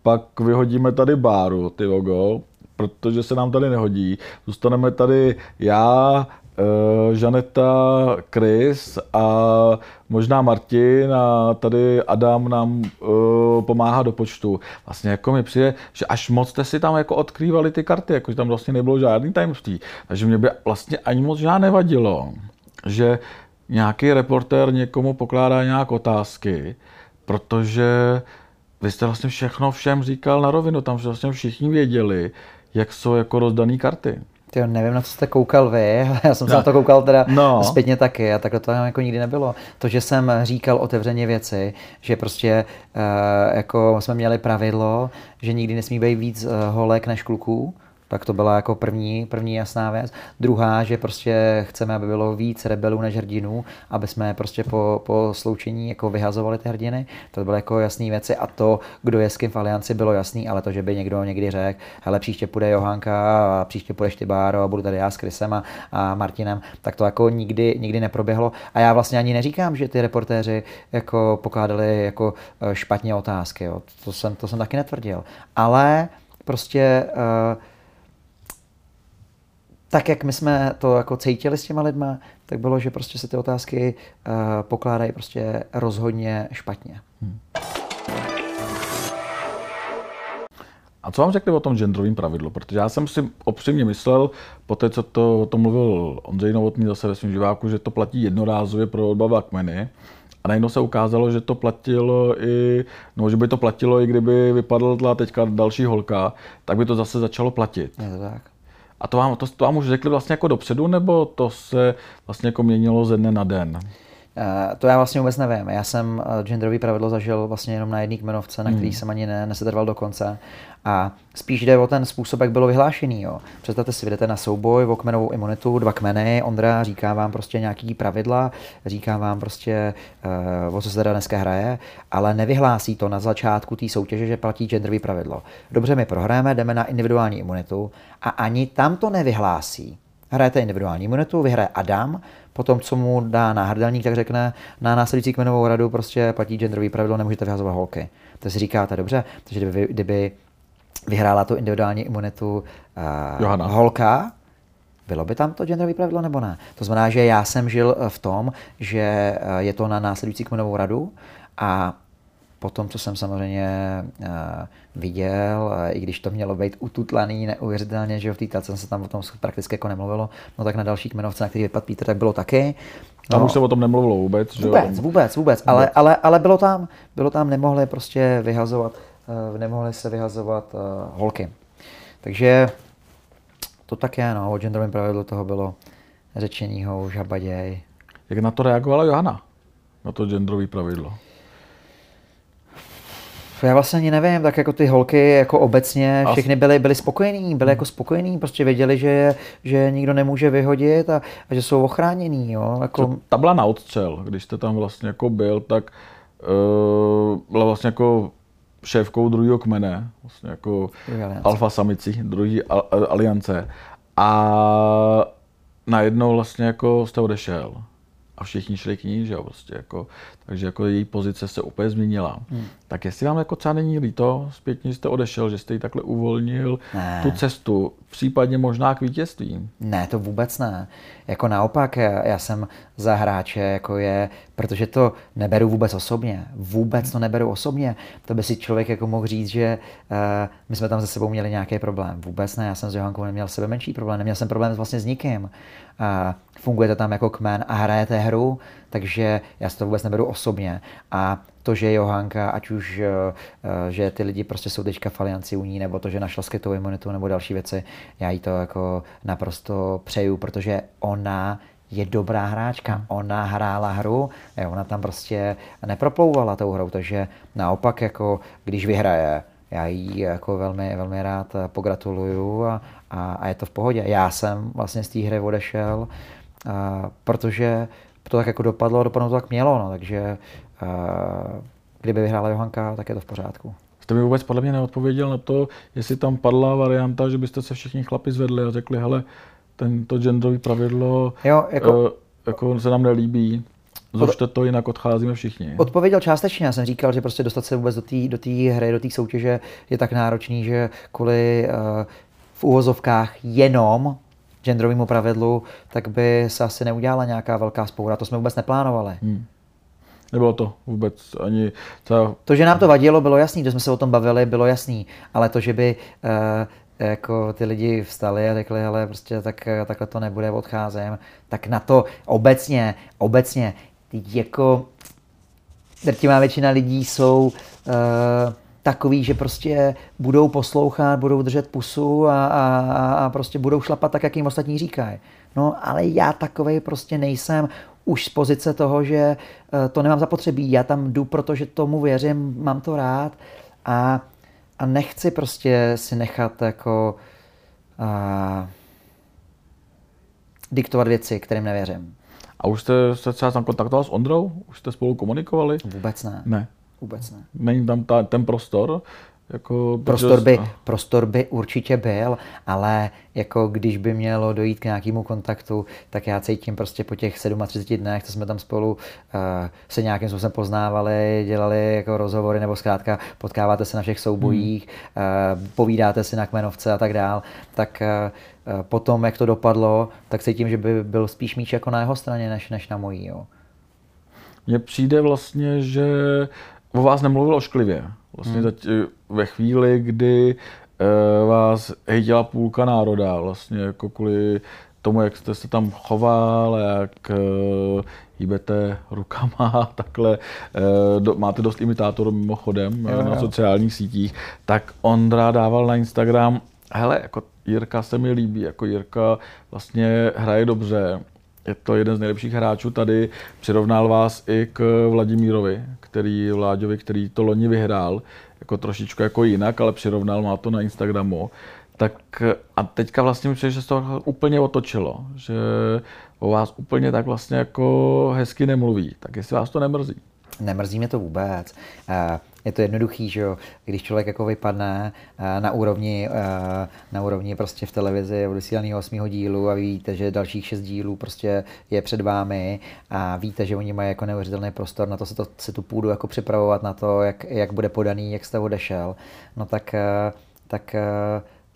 pak vyhodíme tady báru, ty vogo, protože se nám tady nehodí. Zůstaneme tady já, uh, Žaneta, Chris a možná Martin a tady Adam nám uh, pomáhá do počtu. Vlastně jako mi přijde, že až moc jste si tam jako odkrývali ty karty, jako že tam vlastně nebylo žádný tajemství. Takže mě by vlastně ani moc žádné nevadilo, že nějaký reportér někomu pokládá nějak otázky, protože vy jste vlastně všechno všem říkal na rovinu, tam vlastně všichni věděli, jak jsou jako rozdané karty. Ty nevím, na co jste koukal vy, ale já jsem se no. na to koukal teda no. zpětně taky a takhle to jako nikdy nebylo. To, že jsem říkal otevřeně věci, že prostě uh, jako jsme měli pravidlo, že nikdy nesmí být víc uh, holek než kluků, tak to byla jako první, první jasná věc. Druhá, že prostě chceme, aby bylo víc rebelů než hrdinů, aby jsme prostě po, po sloučení jako vyhazovali ty hrdiny. To byly jako jasné věci a to, kdo je s kým v alianci, bylo jasný, ale to, že by někdo někdy řekl, hele, příště půjde Johanka a příště půjdeš ty Báro a budu tady já s Krysem a, a Martinem, tak to jako nikdy, nikdy neproběhlo. A já vlastně ani neříkám, že ty reportéři jako pokládali jako eh, špatně otázky. Jo. To, jsem, to jsem taky netvrdil. Ale prostě uh, tak, jak my jsme to jako cítili s těma lidma, tak bylo, že prostě se ty otázky uh, pokládají prostě rozhodně špatně. Hmm. A co vám řekli o tom genderovém pravidlu? Protože já jsem si opřímně myslel, po té, co to, o tom mluvil Ondřej Novotný zase ve svém živáku, že to platí jednorázově pro odbava kmeny. A najednou se ukázalo, že to platilo i, no, že by to platilo i kdyby vypadla teďka další holka, tak by to zase začalo platit. Je to tak. A to vám, to, to vám už řekli vlastně jako dopředu, nebo to se vlastně jako měnilo ze dne na den? Uh, to já vlastně vůbec nevím. Já jsem uh, genderový pravidlo zažil vlastně jenom na jedné kmenovce, na který hmm. jsem ani ne, nesetrval do konce. A spíš jde o ten způsob, jak bylo vyhlášený. Jo. Představte si, jdete na souboj o kmenovou imunitu, dva kmeny, Ondra říká vám prostě nějaký pravidla, říká vám prostě, uh, o co se teda dneska hraje, ale nevyhlásí to na začátku té soutěže, že platí genderový pravidlo. Dobře, my prohráme, jdeme na individuální imunitu a ani tam to nevyhlásí. Hrajete individuální imunitu, vyhraje Adam, potom, co mu dá náhrdelník, tak řekne na následující kmenovou radu prostě platí genderový pravidlo, nemůžete vyhazovat holky. To si říkáte dobře, takže kdyby, kdyby vyhrála tu individuální imunitu uh, holka, bylo by tam to genderový pravidlo nebo ne? To znamená, že já jsem žil eh, v tom, že eh, je to na následující kmenovou radu a potom, co jsem samozřejmě uh, viděl, i když to mělo být ututlaný neuvěřitelně, že v té tace se tam o tom prakticky jako nemluvilo, no tak na další kmenovce, na který vypadl Peter, tak bylo taky. Tam no, už se o tom nemluvilo vůbec. Že vůbec, vůbec, vůbec, vůbec, ale, ale, ale bylo tam, bylo tam, nemohli prostě vyhazovat Eh, nemohly se vyhazovat eh, holky. Takže to tak je, no, o genderovém pravidlu toho bylo řečenýho žabaděj. Jak na to reagovala Johana? Na to genderové pravidlo? Já vlastně ani nevím, tak jako ty holky jako obecně všechny byly, byly spokojení, byly jako spokojení, prostě věděli, že, že nikdo nemůže vyhodit a, a že jsou ochráněný. Jo? Jako... Ta byla na odstřel, když jste tam vlastně jako byl, tak uh, byla vlastně jako šéfkou druhého kmene, vlastně jako alfa samici, druhý aliance. A najednou vlastně jako jste odešel a všichni šli k ní, že jo, prostě jako, takže jako její pozice se úplně změnila. Hmm. Tak jestli vám jako třeba není líto, zpětně jste odešel, že jste jí takhle uvolnil ne. tu cestu, případně možná k vítězství? Ne, to vůbec ne. Jako naopak, já, já jsem za hráče, jako je protože to neberu vůbec osobně. Vůbec to neberu osobně. To by si člověk jako mohl říct, že uh, my jsme tam se sebou měli nějaký problém. Vůbec ne, já jsem s Johankou neměl sebe menší problém, neměl jsem problém vlastně s nikým. Uh, fungujete tam jako kmen a hrajete hru, takže já si to vůbec neberu osobně. A to, že Johanka, ať už, uh, že ty lidi prostě jsou teďka v alianci u ní, nebo to, že našla skytovou imunitu, nebo další věci, já jí to jako naprosto přeju, protože ona je dobrá hráčka. Hmm. Ona hrála hru, ona tam prostě neproplouvala tou hrou, takže naopak, jako když vyhraje, já jí jako velmi, velmi rád pogratuluju a, a, a je to v pohodě. Já jsem vlastně z té hry odešel, a, protože to tak jako dopadlo dopadlo to tak mělo, no, takže a, kdyby vyhrála Johanka, tak je to v pořádku. Jste mi vůbec podle mě neodpověděl na to, jestli tam padla varianta, že byste se všichni chlapi zvedli a řekli, hele, tento genderový pravidlo jo, jako, uh, jako se nám nelíbí. Zrušte to, jinak odcházíme všichni. Odpověděl částečně. Já jsem říkal, že prostě dostat se vůbec do té do hry, do té soutěže je tak náročný, že kvůli uh, v úvozovkách jenom genderovému pravidlu, tak by se asi neudělala nějaká velká spoura. To jsme vůbec neplánovali. Hmm. Nebylo to vůbec ani... Ta... To, že nám to vadilo, bylo jasný, že jsme se o tom bavili, bylo jasný, ale to, že by uh, jako ty lidi vstali a řekli, hele, prostě tak, takhle to nebude, odcházím, tak na to obecně, obecně, jako drtivá většina lidí jsou uh, takový, že prostě budou poslouchat, budou držet pusu a, a, a prostě budou šlapat tak, jak jim ostatní říkají. No, ale já takovej prostě nejsem už z pozice toho, že uh, to nemám zapotřebí. Já tam jdu, protože tomu věřím, mám to rád a a nechci prostě si nechat jako a, diktovat věci, kterým nevěřím. A už jste se třeba tam kontaktoval s Ondrou? Už jste spolu komunikovali? Vůbec ne. Ne. Vůbec ne. Není tam ta, ten prostor? Jako, prostor, by, prostor by určitě byl, ale jako když by mělo dojít k nějakému kontaktu, tak já cítím prostě po těch 37 dnech, co jsme tam spolu uh, se nějakým způsobem poznávali, dělali jako rozhovory, nebo zkrátka potkáváte se na všech soubojích, hmm. uh, povídáte si na kmenovce a tak dál, tak uh, potom, jak to dopadlo, tak cítím, že by byl spíš míč jako na jeho straně, než, než na mojí. Jo. Mně přijde vlastně, že o vás nemluvil ošklivě. Vlastně hmm. ve chvíli, kdy uh, vás hejtila půlka národa, vlastně jako kvůli tomu, jak jste se tam choval, jak uh, hýbete rukama, takhle, uh, do, máte dost imitátorů mimochodem jo, na jo. sociálních sítích, tak Ondra dával na Instagram, hele, jako Jirka se mi líbí, jako Jirka vlastně hraje dobře, je to jeden z nejlepších hráčů tady. Přirovnal vás i k Vladimírovi, který, Vláďovi, který to loni vyhrál, jako trošičku jako jinak, ale přirovnal, má to na Instagramu. Tak a teďka vlastně myslím, že se to úplně otočilo, že o vás úplně tak vlastně jako hezky nemluví. Tak jestli vás to nemrzí? Nemrzí mě to vůbec. Eh, je to jednoduchý, že jo, když člověk jako vypadne eh, na úrovni, eh, na úrovni prostě v televizi odesílaného osmého dílu a víte, že dalších šest dílů prostě je před vámi a víte, že oni mají jako neuvěřitelný prostor na to se, to, se tu půdu jako připravovat na to, jak, jak bude podaný, jak jste odešel, no tak, tak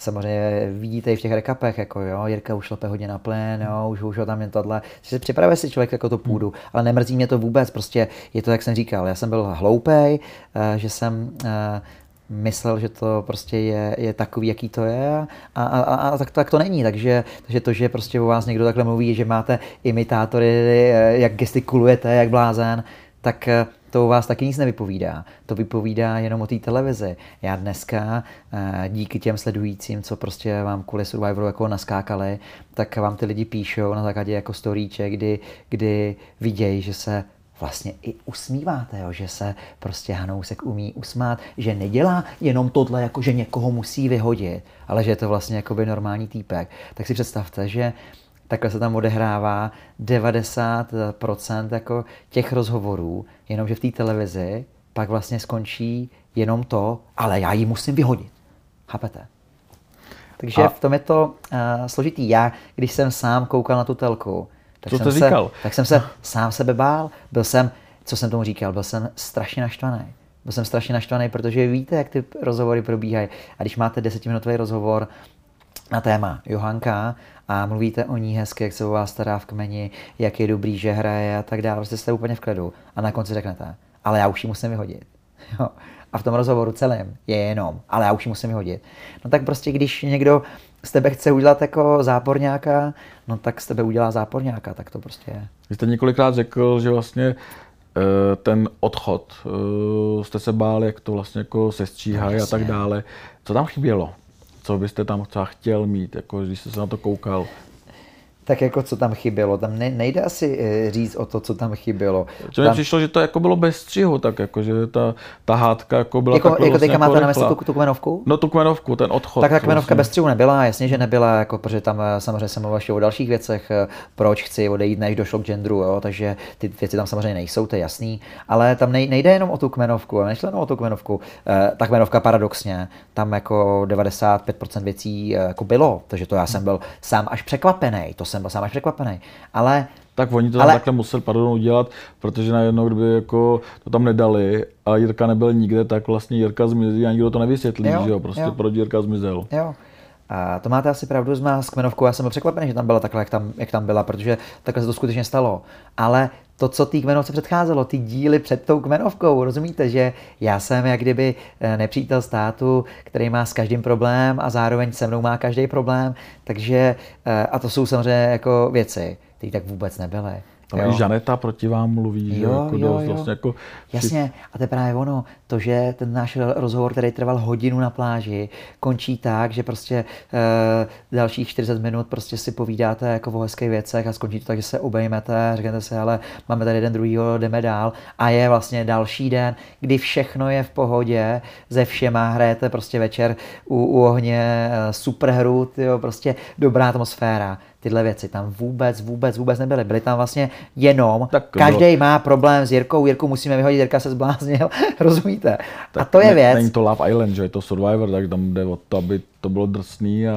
samozřejmě vidíte i v těch rekapech, jako jo, Jirka už šlape hodně na plén, jo, už, už ho tam jen tohle. Si připravuje si člověk jako to hmm. půdu, ale nemrzí mě to vůbec, prostě je to, jak jsem říkal, já jsem byl hloupej, eh, že jsem eh, myslel, že to prostě je, je takový, jaký to je a, a, a, a tak, tak to není. Takže, takže to, že prostě o vás někdo takhle mluví, že máte imitátory, eh, jak gestikulujete, jak blázen, tak to u vás taky nic nevypovídá. To vypovídá jenom o té televizi. Já dneska eh, díky těm sledujícím, co prostě vám kvůli Survivoru jako naskákali, tak vám ty lidi píšou na základě jako storíče, kdy, kdy vidějí, že se vlastně i usmíváte, jo? že se prostě Hanousek umí usmát, že nedělá jenom tohle, jako že někoho musí vyhodit, ale že je to vlastně jako by normální týpek. Tak si představte, že takhle se tam odehrává 90% jako těch rozhovorů, jenomže v té televizi pak vlastně skončí jenom to, ale já ji musím vyhodit. Chápete? Takže a... v tom je to uh, složitý. Já, když jsem sám koukal na tu telku, tak, Co jsem, se, říkal? tak jsem se sám sebe bál. Byl jsem, co jsem tomu říkal, byl jsem strašně naštvaný. Byl jsem strašně naštvaný, protože víte, jak ty rozhovory probíhají. A když máte desetiminutový rozhovor na téma Johanka a mluvíte o ní hezky, jak se o vás stará v kmeni, jak je dobrý, že hraje a tak dále, prostě jste úplně v klidu a na konci řeknete, ale já už ji musím vyhodit. Jo. A v tom rozhovoru celém je jenom, ale já už ji musím vyhodit. No tak prostě, když někdo z tebe chce udělat jako záporňáka, no tak z tebe udělá záporňáka, tak to prostě je. Vy jste několikrát řekl, že vlastně eh, ten odchod, eh, jste se báli, jak to vlastně jako se stříhají a tak dále. Co tam chybělo? Co byste tam třeba chtěl mít, jako když jste se na to koukal? Tak jako co tam chybělo. Tam ne, nejde asi eh, říct o to, co tam chybělo. Že mi přišlo, že to jako bylo bez střihu, tak jako, že ta, ta hádka jako byla jako, jako vlastně teďka máte na mysli tu, tu, kmenovku? No tu kmenovku, ten odchod. Tak ta kmenovka vlastně. bez střihu nebyla, jasně, že nebyla, jako, protože tam eh, samozřejmě jsem mluvil o dalších věcech, eh, proč chci odejít, než došlo k genderu, jo, takže ty věci tam samozřejmě nejsou, to je jasný, ale tam nejde jenom o tu kmenovku, nešlo jenom o tu kmenovku. Ta kmenovka paradoxně, tam jako 95% věcí jako bylo, takže to já jsem byl sám až překvapený, to jsem byl sám až překvapený. Ale tak oni to ale... takhle museli pardon, udělat, protože najednou, kdyby jako to tam nedali a Jirka nebyl nikde, tak vlastně Jirka zmizí a nikdo to nevysvětlí, jo, že jo, prostě jo. proč Jirka zmizel. Jo. A to máte asi pravdu s má s kmenovkou, já jsem byl překvapený, že tam byla takhle, jak tam, jak tam byla, protože takhle se to skutečně stalo. Ale to, co té kmenovce předcházelo, ty díly před tou kmenovkou, rozumíte, že já jsem jak kdyby eh, nepřítel státu, který má s každým problém a zároveň se mnou má každý problém, takže eh, a to jsou samozřejmě jako věci, které tak vůbec nebyly. Tam jo. i Žaneta proti vám mluví, jo, že jako jo, dost, jo. Vlastně jako... Jasně, a to je právě ono, to, že ten náš rozhovor, který trval hodinu na pláži, končí tak, že prostě e, dalších 40 minut prostě si povídáte jako o hezkých věcech a skončí to tak, že se obejmete, řeknete si, ale máme tady jeden druhýho, jdeme dál a je vlastně další den, kdy všechno je v pohodě, ze všema hrajete prostě večer u, u ohně, eh, super hru, tyjo, prostě dobrá atmosféra tyhle věci tam vůbec, vůbec, vůbec nebyly. Byly tam vlastně jenom, tak každý má problém s Jirkou, Jirku musíme vyhodit, Jirka se zbláznil, rozumíte? Tak a to je ne, věc. Není to Love Island, že je to Survivor, tak tam jde o to, aby to bylo drsný a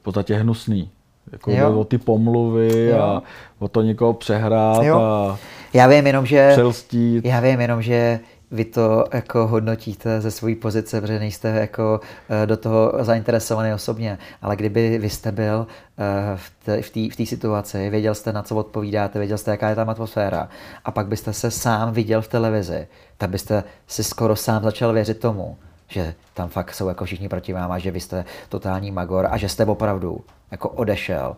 v podstatě hnusný. Jako jo. o ty pomluvy jo. a o to někoho přehrát jo. a já vím jenom, že, přelstít. Já vím jenom, že vy to jako hodnotíte ze své pozice, protože nejste jako eh, do toho zainteresovaný osobně, ale kdyby vy jste byl eh, v té v v situaci, věděl jste, na co odpovídáte, věděl jste, jaká je tam atmosféra a pak byste se sám viděl v televizi, tak byste si skoro sám začal věřit tomu, že tam fakt jsou jako všichni proti vám a že vy jste totální magor a že jste opravdu jako odešel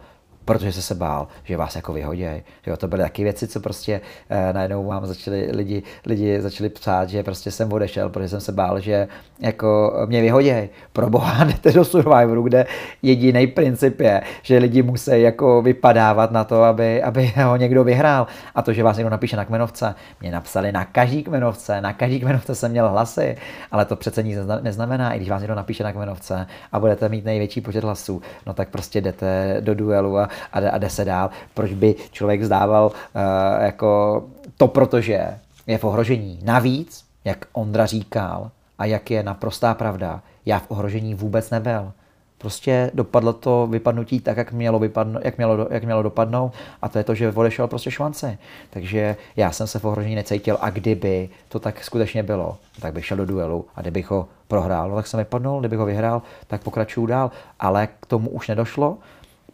protože se se bál, že vás jako vyhoděj. Jo, to byly taky věci, co prostě eh, najednou vám začali lidi, lidi začali psát, že prostě jsem odešel, protože jsem se bál, že jako mě vyhoděj. Pro boha jdete do Survivoru, kde jediný princip je, že lidi musí jako vypadávat na to, aby, aby ho někdo vyhrál. A to, že vás někdo napíše na kmenovce, mě napsali na každý kmenovce, na každý kmenovce jsem měl hlasy, ale to přece nic neznamená, i když vás někdo napíše na kmenovce a budete mít největší počet hlasů, no tak prostě jdete do duelu a a, a jde se dál. Proč by člověk zdával uh, jako to, protože je v ohrožení. Navíc, jak Ondra říkal, a jak je naprostá pravda, já v ohrožení vůbec nebyl. Prostě dopadlo to vypadnutí tak, jak mělo, vypadno, jak mělo, jak mělo dopadnout a to je to, že odešel prostě švance. Takže já jsem se v ohrožení necítil a kdyby to tak skutečně bylo, tak bych šel do duelu a kdybych ho prohrál, no tak jsem vypadnul, kdybych ho vyhrál, tak pokračuju dál. Ale k tomu už nedošlo,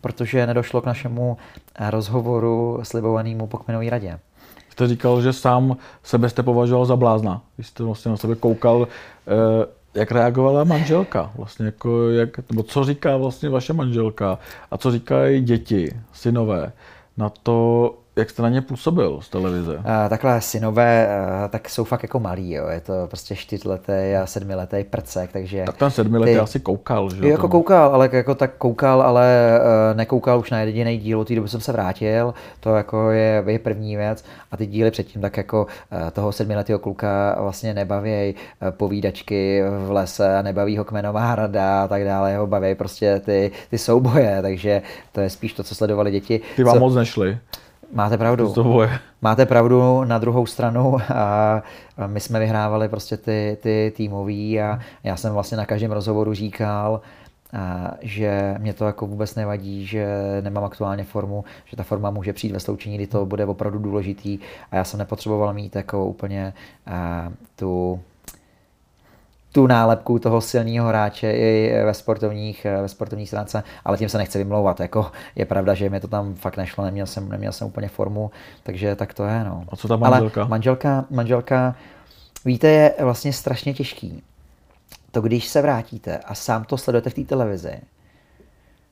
protože nedošlo k našemu eh, rozhovoru slibovanému po kmenové radě. Jste říkal, že sám sebe jste považoval za blázna, když jste vlastně na sebe koukal, eh, jak reagovala manželka, vlastně jako jak, nebo co říká vlastně vaše manželka? A co říkají děti, synové na to, jak jste na ně působil z televize? Uh, takhle synové, uh, tak jsou fakt jako malí, jo. je to prostě čtyřletý a sedmiletý prcek, takže... Tak ten sedmiletý ty... asi koukal, že? Jo, jako koukal, ale jako tak koukal, ale uh, nekoukal už na jediný díl, od té doby jsem se vrátil, to jako je, je první věc a ty díly předtím tak jako uh, toho sedmiletého kluka vlastně nebaví uh, povídačky v lese a nebaví ho kmenová rada a tak dále, jeho baví prostě ty, ty souboje, takže to je spíš to, co sledovali děti. Ty vám co... moc nešli? Máte pravdu. To Máte pravdu na druhou stranu a my jsme vyhrávali prostě ty, ty týmový a já jsem vlastně na každém rozhovoru říkal, že mě to jako vůbec nevadí, že nemám aktuálně formu, že ta forma může přijít ve sloučení, kdy to bude opravdu důležitý a já jsem nepotřeboval mít jako úplně tu tu nálepku toho silného hráče i ve sportovních, ve sportovních stránce, ale tím se nechci vymlouvat. Jako je pravda, že mi to tam fakt nešlo, neměl jsem, neměl jsem úplně formu, takže tak to je. No. A co ta manželka? Ale manželka, manželka, víte, je vlastně strašně těžký. To, když se vrátíte a sám to sledujete v té televizi,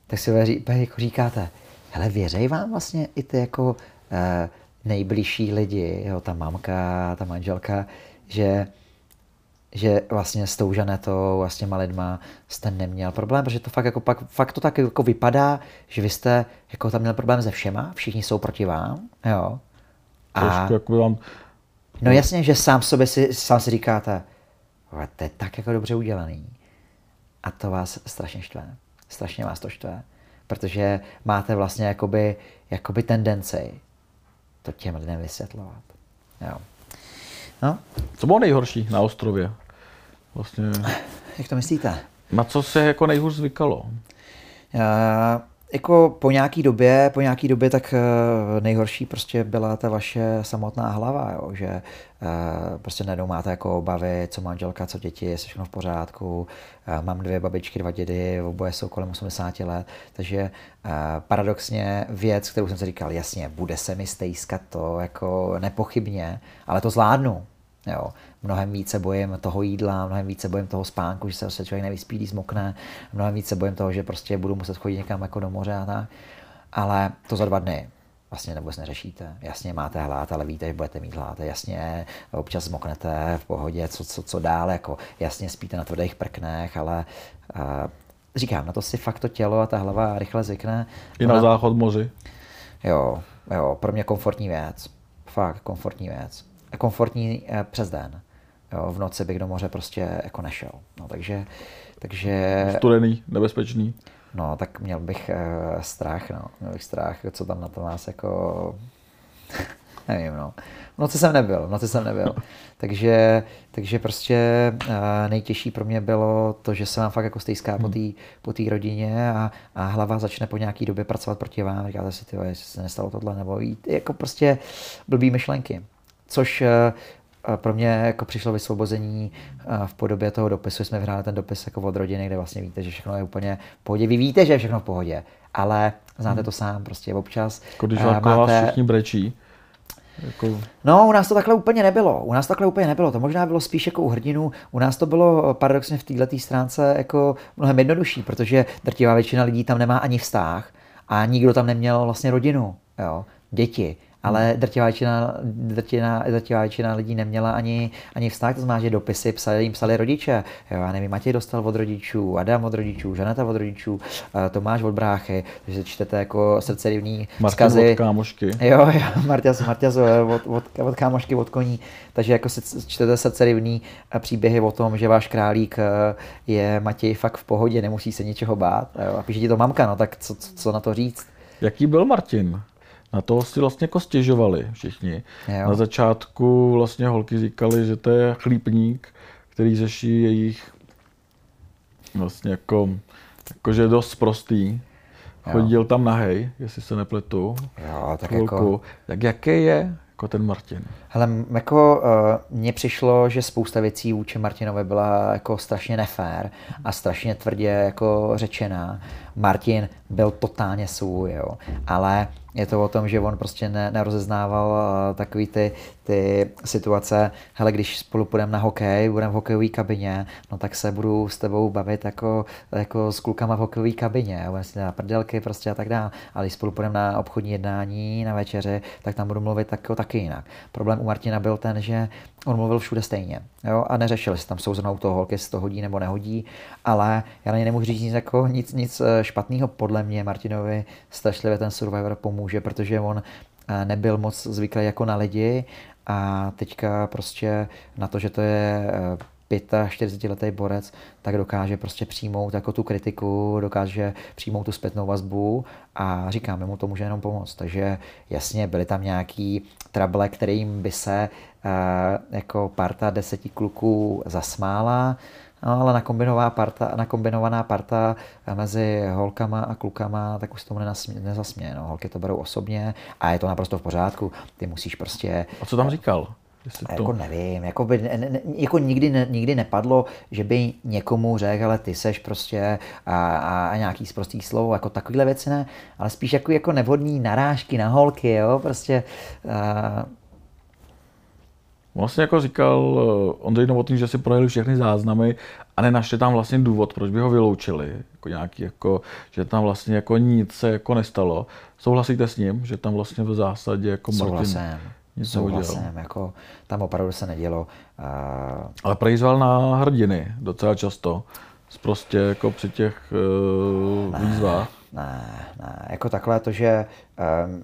tak si jako říkáte, hele, věřej vám vlastně i ty jako eh, nejbližší lidi, jo, ta mamka, ta manželka, že že vlastně s tou Žanetou a s těma lidma jste neměl problém, protože to fakt, jako, pak, fakt to tak jako vypadá, že vy jste jako tam měl problém se všema, všichni jsou proti vám, jo. A, jako vám... No jasně, že sám sobě si, sám si říkáte, to je tak jako dobře udělaný. A to vás strašně štve. Strašně vás to štve. Protože máte vlastně jakoby, jakoby tendenci to těm lidem vysvětlovat. Jo. No. Co bylo nejhorší na ostrově? Vlastně... Jak to myslíte? Na co se jako nejhůř zvykalo? Uh, jako po nějaký době, po nějaký době tak eh, nejhorší prostě byla ta vaše samotná hlava, jo, že uh, prostě najednou máte jako obavy, co manželka, co děti, je všechno v pořádku, uh, mám dvě babičky, dva dědy, oboje jsou kolem 80 let, takže paradoxně věc, kterou jsem si říkal, jasně, bude se mi stejskat to jako nepochybně, ale to zvládnu, Jo. Mnohem více bojím toho jídla, mnohem více bojím toho spánku, že se člověk nevyspí, když zmokne, mnohem více bojím toho, že prostě budu muset chodit někam jako do moře a tak. Ale to za dva dny vlastně vůbec neřešíte. Jasně máte hlad, ale víte, že budete mít hlad. Jasně občas zmoknete v pohodě, co, co, co dál, jako jasně spíte na tvrdých prknech, ale uh, říkám, na to si fakt to tělo a ta hlava rychle zvykne. I na záchod moři. Jo, jo, pro mě komfortní věc. Fakt komfortní věc komfortní eh, přes den. Jo, v noci bych do moře prostě jako nešel. No, takže, takže... Studený, nebezpečný. No, tak měl bych uh, strach, no. Měl bych strach, co tam na to nás jako... Nevím, no. V noci jsem nebyl, v noci jsem nebyl. takže, takže prostě uh, nejtěžší pro mě bylo to, že se vám fakt jako stejská hmm. po té po rodině a, a hlava začne po nějaký době pracovat proti vám. Říkáte si, ty, jestli se nestalo tohle, nebo jít, jako prostě blbý myšlenky což eh, eh, pro mě jako přišlo vysvobození eh, v podobě toho dopisu. Jsme vyhráli ten dopis jako od rodiny, kde vlastně víte, že všechno je úplně v pohodě. Vy víte, že je všechno v pohodě, ale znáte hmm. to sám prostě občas. Jako když máte... vás všichni brečí. Jako... No, u nás to takhle úplně nebylo. U nás to takhle úplně nebylo. To možná bylo spíš jako u hrdinů. U nás to bylo paradoxně v této stránce jako mnohem jednodušší, protože drtivá většina lidí tam nemá ani vztah a nikdo tam neměl vlastně rodinu, jo, děti ale drtivá většina, drtivá, drtivá většina lidí neměla ani, ani vztah, to znamená, že dopisy psali, jim psali rodiče. Jo, já nevím, Matěj dostal od rodičů, Adam od rodičů, Žaneta od rodičů, Tomáš od bráchy, takže čtete jako srdcerivní vzkazy. od kámošky. Jo, jo, Martias, Martias od, od, od, kámošky, od koní, takže jako čtete srdcerivní příběhy o tom, že váš králík eh, je Matěj fakt v pohodě, nemusí se ničeho bát. Jo, a píše ti to mamka, no tak co, co na to říct? Jaký byl Martin? Na to si vlastně jako stěžovali všichni. Jo. Na začátku vlastně holky říkali, že to je chlípník, který řeší jejich vlastně jako, jako že je dost prostý. Chodil jo. tam nahej, jestli se nepletu. Jo, tak jako... Tak jaký je jako ten Martin? Hele, jako uh, mně přišlo, že spousta věcí vůči Martinovi byla jako strašně nefér a strašně tvrdě jako řečená. Martin byl totálně svůj, jo. Ale je to o tom, že on prostě ne, nerozeznával eh, takový ty, ty situace, hele, když spolu půjdeme na hokej, budeme v hokejové kabině, no tak se budu s tebou bavit jako, jako s klukama v hokejové kabině, budeme si na prdelky prostě a tak dále. Ale když spolu půjdeme na obchodní jednání, na večeři, tak tam budu mluvit tak, taky jinak. Problém u Martina byl ten, že on mluvil všude stejně jo, a neřešil, jestli tam jsou zrovna u toho holky, jestli to hodí nebo nehodí, ale já na ně nemůžu říct nic, jako, nic, nic eh, špatného. Podle mě Martinovi strašlivě ten Survivor pomůže, protože on eh, nebyl moc zvyklý jako na lidi a teďka prostě na to, že to je 45-letý eh, borec, tak dokáže prostě přijmout jako tu kritiku, dokáže přijmout tu zpětnou vazbu a říkám, mu to může jenom pomoct. Takže jasně, byly tam nějaký trable, kterým by se jako parta deseti kluků zasmála, No, ale nakombinovaná parta, nakombinovaná parta mezi holkama a klukama, tak už se tomu nezasměje. No. Holky to berou osobně a je to naprosto v pořádku. Ty musíš prostě... A co tam říkal? Jestli to... Jako nevím, jako, by, ne, ne, jako nikdy, ne, nikdy nepadlo, že by někomu řekl, ale ty seš prostě a, a, a nějaký zprostý slovo, jako takovýhle věci ne, ale spíš jako, jako nevhodný narážky na holky, jo, prostě a, Vlastně jako říkal eh, Ondřej Novotný, že si projeli všechny záznamy a nenašli tam vlastně důvod, proč by ho vyloučili. Jako nějaký, jako, že tam vlastně jako nic se jako nestalo. Souhlasíte s ním, že tam vlastně v zásadě jako Martin Souhlasím. Nic Souhlasím, jako tam opravdu se nedělo. Uh... Ale prejzval na hrdiny docela často. Prostě jako při těch uh, ne, výzvách. Ne, ne, jako takhle to, že um,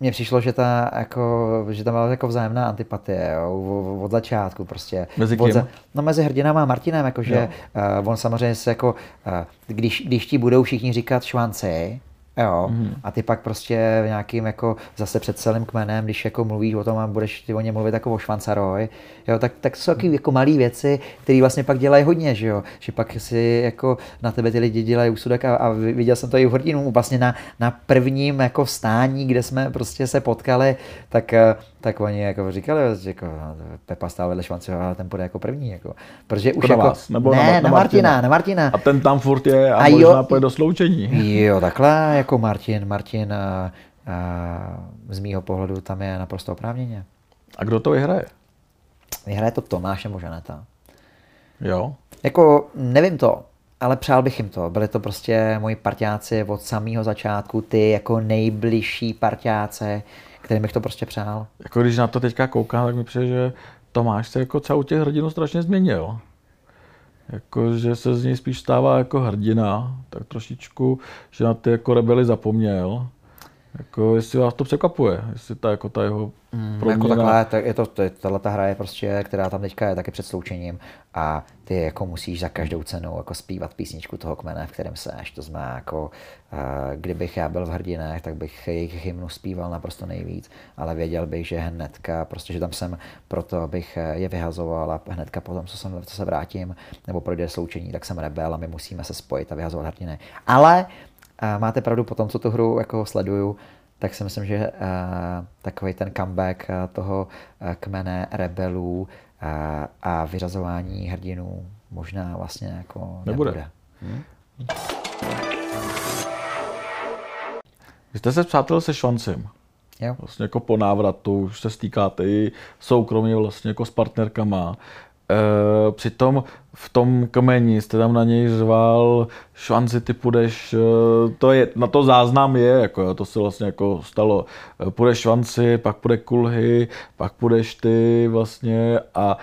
mně přišlo, že, ta, jako, že tam byla jako vzájemná antipatie jo, od začátku prostě. Mezi kým? Za, no mezi hrdinama a Martinem, jakože uh, on samozřejmě se jako, uh, když, když ti budou všichni říkat švanci, Jo. Mm. A ty pak prostě v nějakým jako zase před celým kmenem, když jako mluvíš o tom a budeš ty o něm mluvit jako o švancaroj, jo, tak, tak jsou taky jako malé věci, které vlastně pak dělají hodně, že jo. Že pak si jako na tebe ty lidi dělají úsudek a, a viděl jsem to i v hrdinu, vlastně na, na prvním jako vstání, kde jsme prostě se potkali, tak tak oni jako říkali, že jako, Pepa stál vedle Švance, ale ten půjde jako první. Jako. Protože už jako, na vás, nebo ne, na, na, na, Martina, na Martina. A ten tam furt je a, a možná jo, půjde do sloučení. Jo, takhle jako Martin, Martin a, a, z mýho pohledu tam je naprosto oprávněně. A kdo to vyhraje? Vyhraje to Tomáš nebo Žaneta. Jo. Jako nevím to, ale přál bych jim to. Byli to prostě moji partiáci od samého začátku, ty jako nejbližší partiáci, kterým bych to prostě přál. Jako když na to teďka koukám, tak mi přijde, že Tomáš se jako celou těch hrdinů strašně změnil. Jako, že se z něj spíš stává jako hrdina, tak trošičku, že na ty jako rebely zapomněl. Jako, jestli vás to překvapuje, jestli ta, jako ta jeho mm, proměna... Jako takhle, tak je to, to, tahle ta hra je prostě, která tam teďka je taky před sloučením a ty jako musíš za každou cenu jako zpívat písničku toho kmene, v kterém seš. To znamená, jako, uh, kdybych já byl v hrdinách, tak bych jejich hymnu zpíval naprosto nejvíc, ale věděl bych, že hnedka, prostě, že tam jsem proto, abych je vyhazoval a hnedka potom, co, jsem, co se vrátím, nebo projde sloučení, tak jsem rebel a my musíme se spojit a vyhazovat hrdiny. Ale a máte pravdu, po tom, co tu hru jako sleduju, tak si myslím, že uh, takový ten comeback uh, toho uh, kmene rebelů a vyřazování hrdinů možná vlastně jako nebude. nebude. Hmm? Vy jste se přátel se Švancem. Jo. Vlastně jako po návratu, už se stýkáte i soukromně vlastně jako s partnerkama. E, přitom v tom kameni jste tam na něj řval, šanci ty půjdeš, e, to je, na to záznam je, jako, to se vlastně jako stalo. E, půjdeš šanci, pak půjde kulhy, pak půjdeš ty vlastně a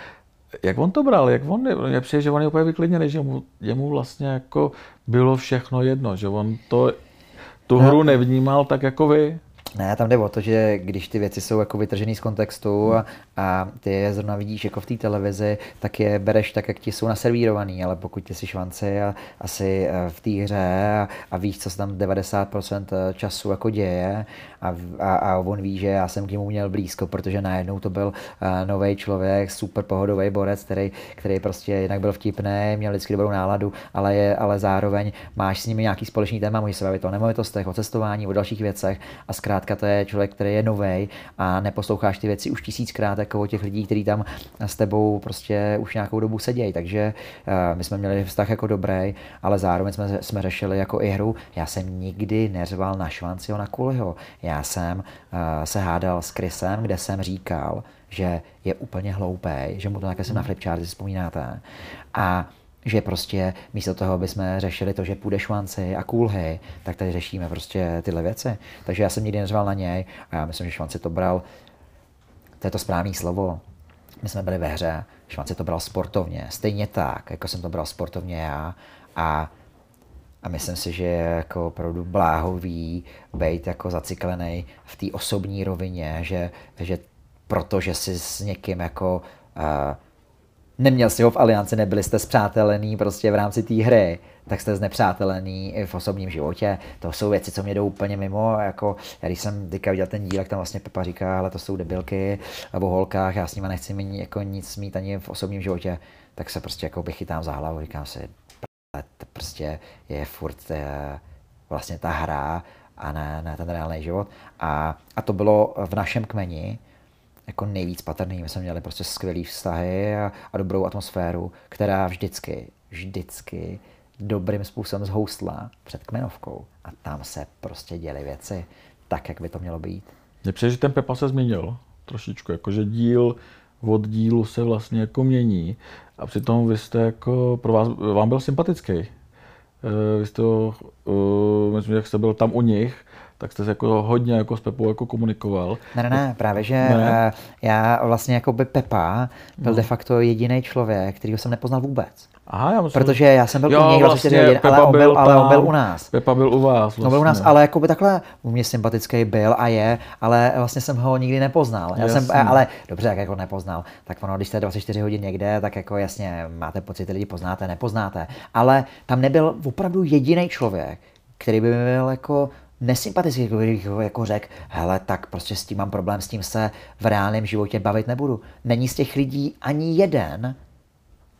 jak on to bral, jak on, mě přijde, že on je úplně vyklidněný, že mu, jemu vlastně jako bylo všechno jedno, že on to, tu hru nevnímal tak jako vy. Ne, tam jde o to, že když ty věci jsou jako vytržený z kontextu a, a ty je zrovna vidíš jako v té televizi, tak je bereš tak, jak ti jsou naservírovaný, ale pokud ty jsi švanci a asi eh, v té hře a, a víš, co se tam 90% eh, času jako děje a, a, a on ví, že já jsem k němu měl blízko, protože najednou to byl uh, eh, nový člověk, super pohodový borec, který, který prostě jinak byl vtipný, měl vždycky dobrou náladu, ale, je, ale zároveň máš s nimi nějaký společný téma, můžeš se bavit o nemovitostech, o cestování, o dalších věcech a zkrátka to je člověk, který je nový a neposloucháš ty věci už tisíckrát jako o těch lidí, kteří tam s tebou prostě už nějakou dobu sedějí. Takže uh, my jsme měli vztah jako dobrý, ale zároveň jsme, jsme řešili jako i hru. Já jsem nikdy neřval na Švanciho na Kuliho. Já jsem uh, se hádal s Krisem, kde jsem říkal, že je úplně hloupý, že mu to jsem na si vzpomínáte. A že prostě místo toho, aby jsme řešili to, že půjde švanci a kůlhy, tak tady řešíme prostě tyhle věci. Takže já jsem nikdy neřval na něj a já myslím, že švanci to bral, to je to správné slovo, my jsme byli ve hře, švanci to bral sportovně, stejně tak, jako jsem to bral sportovně já a a myslím si, že je jako opravdu bláhový být jako zaciklený v té osobní rovině, že, že protože si s někým jako uh, neměl si ho v alianci, nebyli jste zpřátelený prostě v rámci té hry, tak jste znepřátelený i v osobním životě. To jsou věci, co mě jdou úplně mimo. Jako, já když jsem teďka viděl ten díl, tam vlastně Pepa říká, ale to jsou debilky o holkách, já s nimi nechci mít, jako nic mít ani v osobním životě, tak se prostě jako bych chytám za hlavu, říkám si, prostě je furt eh, vlastně ta hra a ne, ne ten reálný život. A, a to bylo v našem kmeni, jako nejvíc patrný. My jsme měli prostě skvělý vztahy a, a dobrou atmosféru, která vždycky, vždycky dobrým způsobem zhoustla před kmenovkou. A tam se prostě děly věci tak, jak by to mělo být. Mně přijde, že ten Pepa se změnil trošičku, jakože díl od dílu se vlastně jako mění a přitom vy jste jako, pro vás, vám byl sympatický. Eh, vy jste, uh, myslím, jak jste byl tam u nich, tak jste jako hodně jako s Pepou jako komunikoval. Ne, ne, ne, právě, že ne. já vlastně jako by Pepa byl no. de facto jediný člověk, kterýho jsem nepoznal vůbec. Aha, já myslím, Protože já jsem byl jo, u něj vlastně hodin, ale, on byl, ale on byl u nás. Pepa byl u vás. Vlastně. On byl u nás, ale jako by takhle u mě sympatický byl a je, ale vlastně jsem ho nikdy nepoznal. Já jsem, ale dobře, jak jako nepoznal, tak ono, když jste 24 hodin někde, tak jako jasně máte pocit, že lidi poznáte, nepoznáte. Ale tam nebyl opravdu jediný člověk, který by byl jako nesympatický, jako, jako, jako řekl, hele, tak prostě s tím mám problém, s tím se v reálném životě bavit nebudu. Není z těch lidí ani jeden,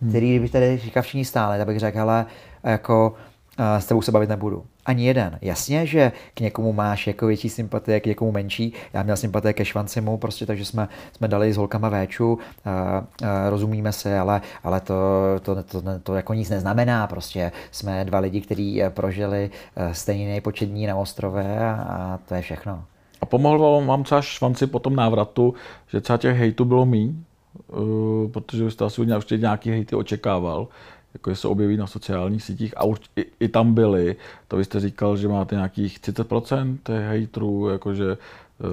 hmm. který kdyby tady říkal všichni stále, tak bych řekl, hele, jako s tebou se bavit nebudu. Ani jeden. Jasně, že k někomu máš jako větší sympatie, k někomu menší. Já měl sympatie ke Švancimu, prostě, takže jsme, jsme dali s holkama véču, a, a, rozumíme se, ale, ale to, to, to, to, to, jako nic neznamená. Prostě jsme dva lidi, kteří prožili stejný počet dní na ostrově a, a to je všechno. A pomohl vám třeba Švanci po tom návratu, že třeba těch hejtů bylo míň? Uh, protože jste asi určitě nějaký hejty očekával jako se objeví na sociálních sítích a už i, i tam byli. To vy jste říkal, že máte nějakých 30% hejtrů, jakože eh,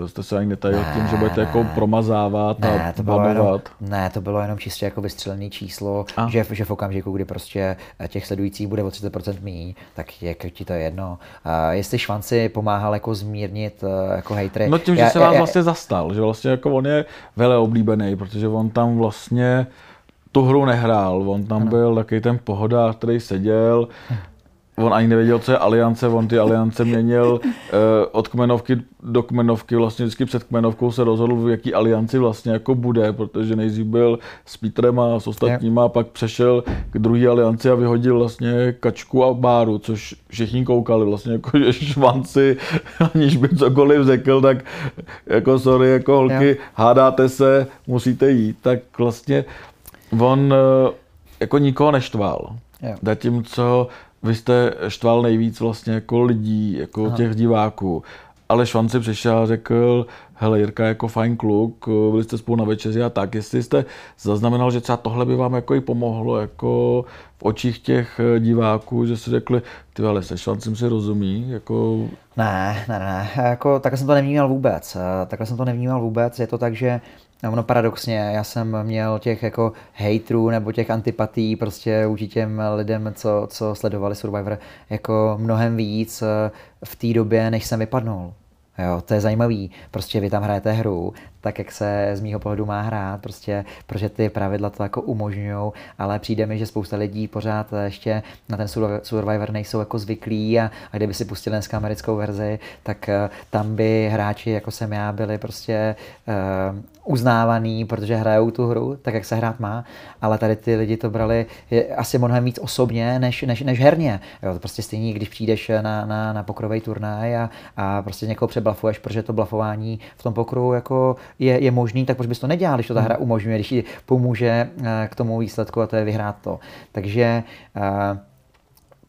jste se ani netajil ne, tím, že budete ne, jako promazávat ne, a to bylo jenom, Ne, to bylo jenom čistě jako vystřelené číslo, že, že v okamžiku, kdy prostě eh, těch sledujících bude o 30% méně, tak je ti to jedno. A jestli Švanci pomáhal jako zmírnit eh, jako hejtry. No tím, že já, se vás já, vlastně zastal, že vlastně jako on je vele oblíbený, protože on tam vlastně tu hru nehrál, on tam ano. byl takový ten pohoda, který seděl, on ani nevěděl, co je aliance, on ty aliance měnil uh, od kmenovky do kmenovky, vlastně vždycky před kmenovkou se rozhodl, v jaký alianci vlastně jako bude, protože nejdřív byl s Petrem a s ostatníma a pak přešel k druhé alianci a vyhodil vlastně Kačku a Báru, což všichni koukali vlastně jako že švanci, aniž by cokoliv řekl, tak jako sorry, jako holky, jo. hádáte se, musíte jít, tak vlastně on eh, jako nikoho neštval. Jo. Zatímco vy jste štval nejvíc vlastně jako lidí, jako Aha. těch diváků. Ale Švanci přišel a řekl, hele Jirka jako fajn kluk, byli jste spolu na večeři a tak, jestli jste zaznamenal, že třeba tohle by vám jako i pomohlo jako v očích těch eh, diváků, že si řekli, ty ale se Švancem si rozumí, jako... Ne, ne, ne, jako takhle jsem to nevnímal vůbec, eh, takhle jsem to nevnímal vůbec, je to tak, že No, paradoxně, já jsem měl těch jako haterů nebo těch antipatí prostě vůči těm lidem, co, co sledovali Survivor, jako mnohem víc eh, v té době, než jsem vypadnul. Jo, to je zajímavý. Prostě vy tam hrajete hru, tak jak se z mýho pohledu má hrát, prostě, protože ty pravidla to jako umožňují, ale přijde mi, že spousta lidí pořád ještě na ten Survivor nejsou jako zvyklí a, a kdyby si pustili dneska americkou verzi, tak uh, tam by hráči, jako jsem já, byli prostě uh, uznávaný, protože hrajou tu hru tak, jak se hrát má, ale tady ty lidi to brali asi mnohem víc osobně, než, než, než herně. Jo, to prostě stejný, když přijdeš na, na, na pokrový turnaj a, a prostě někoho přeblafuješ, protože to blafování v tom pokru jako je, je možný, tak proč bys to nedělal, když to ta hra hmm. umožňuje, když ti pomůže eh, k tomu výsledku a to je vyhrát to. Takže uh,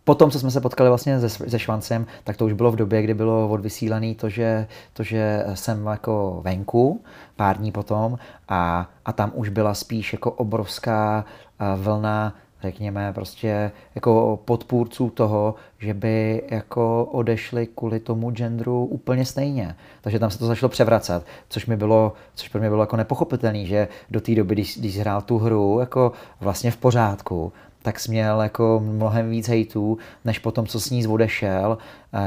Potom, co jsme se potkali vlastně se, se Švancem, tak to už bylo v době, kdy bylo odvysílané to, že, to, že jsem jako venku pár dní potom a, a tam už byla spíš jako obrovská eh, vlna řekněme, prostě jako podpůrců toho, že by jako odešli kvůli tomu genderu úplně stejně. Takže tam se to začalo převracet, což mi bylo, což pro mě bylo jako nepochopitelné, že do té doby, když, když hrál tu hru jako vlastně v pořádku, tak směl jako mnohem víc hejtů, než potom, co s ní odešel,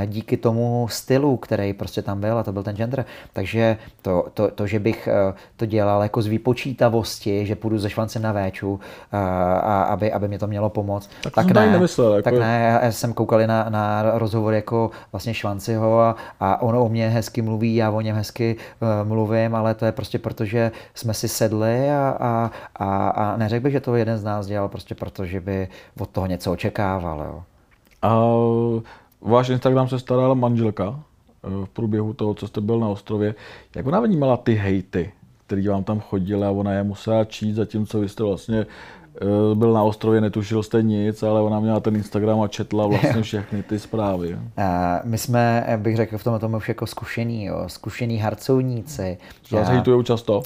díky tomu stylu, který prostě tam byl, a to byl ten gender. Takže to, to, to že bych eh, to dělal jako z vypočítavosti, že půjdu ze švancem na véču, a, a aby, aby mě to mělo pomoct, tak, tak ne. Nemyslel, jako... Tak ne, já jsem koukal na, na rozhovor jako vlastně Švanciho a, a on o mě hezky mluví, já o něm hezky uh, mluvím, ale to je prostě proto, že jsme si sedli a, a, a, a neřekl bych, že to jeden z nás dělal prostě proto, že by od toho něco očekával. Jo. A váš Instagram se starala manželka eh, v průběhu toho, co jste byl na ostrově. Jak ona vnímala ty hejty? který vám tam chodili a ona je musela číst, zatímco vy jste vlastně eh, byl na ostrově, netušil jste nic, ale ona měla ten Instagram a četla vlastně všechny ty zprávy. A my jsme, bych řekl, v tomhle tomu už jako zkušený, jo, zkušený harcovníci. Vás hejtujou často?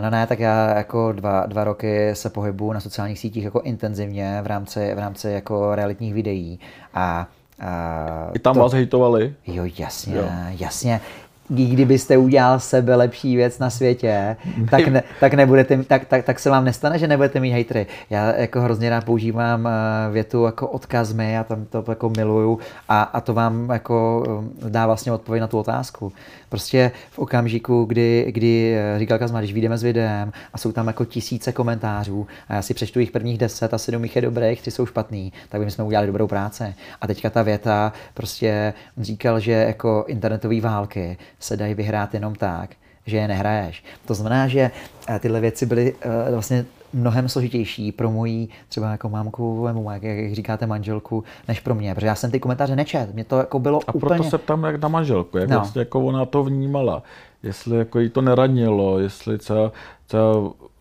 No ne, tak já jako dva, dva roky se pohybuju na sociálních sítích jako intenzivně v rámci, v rámci jako realitních videí a a I tam to... vás hejtovali? Jo, jasně, jo. jasně kdybyste udělal sebe lepší věc na světě, tak, ne, tak, nebudete, tak, tak, tak se vám nestane, že nebudete mít hejtry. Já jako hrozně rád používám eh, větu jako odkaz mi, já tam to jako miluju a, a to vám jako eh, dá vlastně odpověď na tu otázku. Prostě v okamžiku, kdy, kdy eh, říkal Kazma, když vyjdeme s videem a jsou tam jako tisíce komentářů a já si přečtu jich prvních deset a sedm jich je dobrých, tři jsou špatný, tak by jsme udělali dobrou práci. A teďka ta věta prostě říkal, že jako internetové války se dají vyhrát jenom tak, že je nehraješ. To znamená, že eh, tyhle věci byly uh, vlastně mnohem složitější pro moji třeba jako mámku, nebo jak, jak říkáte manželku, než pro mě, protože já jsem ty komentáře nečet, mě to jako bylo A úplně... proto se ptám jak na manželku, jak no. vlastně jako ona to vnímala, jestli jako jí to neradnilo, jestli třeba, třeba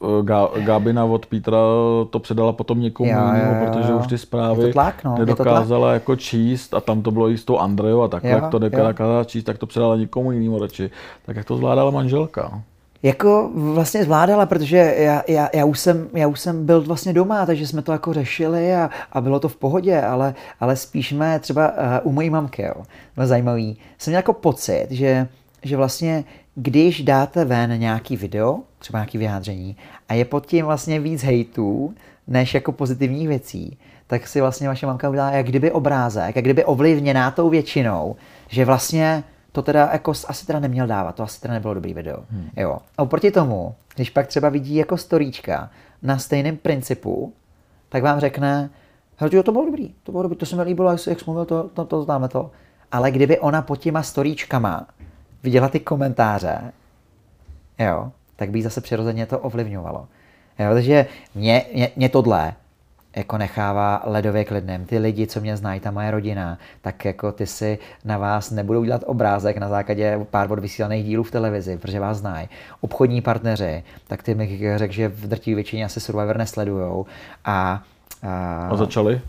eh, Gábina od Petra to předala potom někomu jinému, protože už ty zprávy tlak, no. nedokázala jako číst a tam to bylo i s tou Andreou a takhle, jak to nedokázala číst, tak to předala někomu jinému radši. Tak jak to zvládala manželka? Jako vlastně zvládala, protože já, já, já, už jsem, já už jsem byl vlastně doma, takže jsme to jako řešili a, a bylo to v pohodě, ale, ale spíš jsme třeba uh, u mojí mamky, jo, bylo zajímavý, jsem měl jako pocit, že, že vlastně když dáte ven nějaký video, třeba nějaký vyjádření a je pod tím vlastně víc hejtů, než jako pozitivních věcí, tak si vlastně vaše mamka udělá jak kdyby obrázek, jak kdyby ovlivněná tou většinou, že vlastně to teda jako asi teda neměl dávat, to asi teda nebylo dobrý video. Hmm. Jo. A oproti tomu, když pak třeba vidí jako storíčka na stejném principu, tak vám řekne, jo, to bylo dobrý, to bylo dobrý, to se mi líbilo, jak jsi mluvil, to, to, to známe to. Ale kdyby ona pod těma storíčkama viděla ty komentáře, jo, tak by zase přirozeně to ovlivňovalo. Jo, takže mě, mě, mě tohle jako nechává ledově klidným. Ty lidi, co mě znají, ta moje rodina, tak jako ty si na vás nebudou dělat obrázek na základě pár odvysílaných dílů v televizi, protože vás znají. Obchodní partneři, tak ty mi řekl, že v drtivé většině asi Survivor nesledujou. A, a, a začali?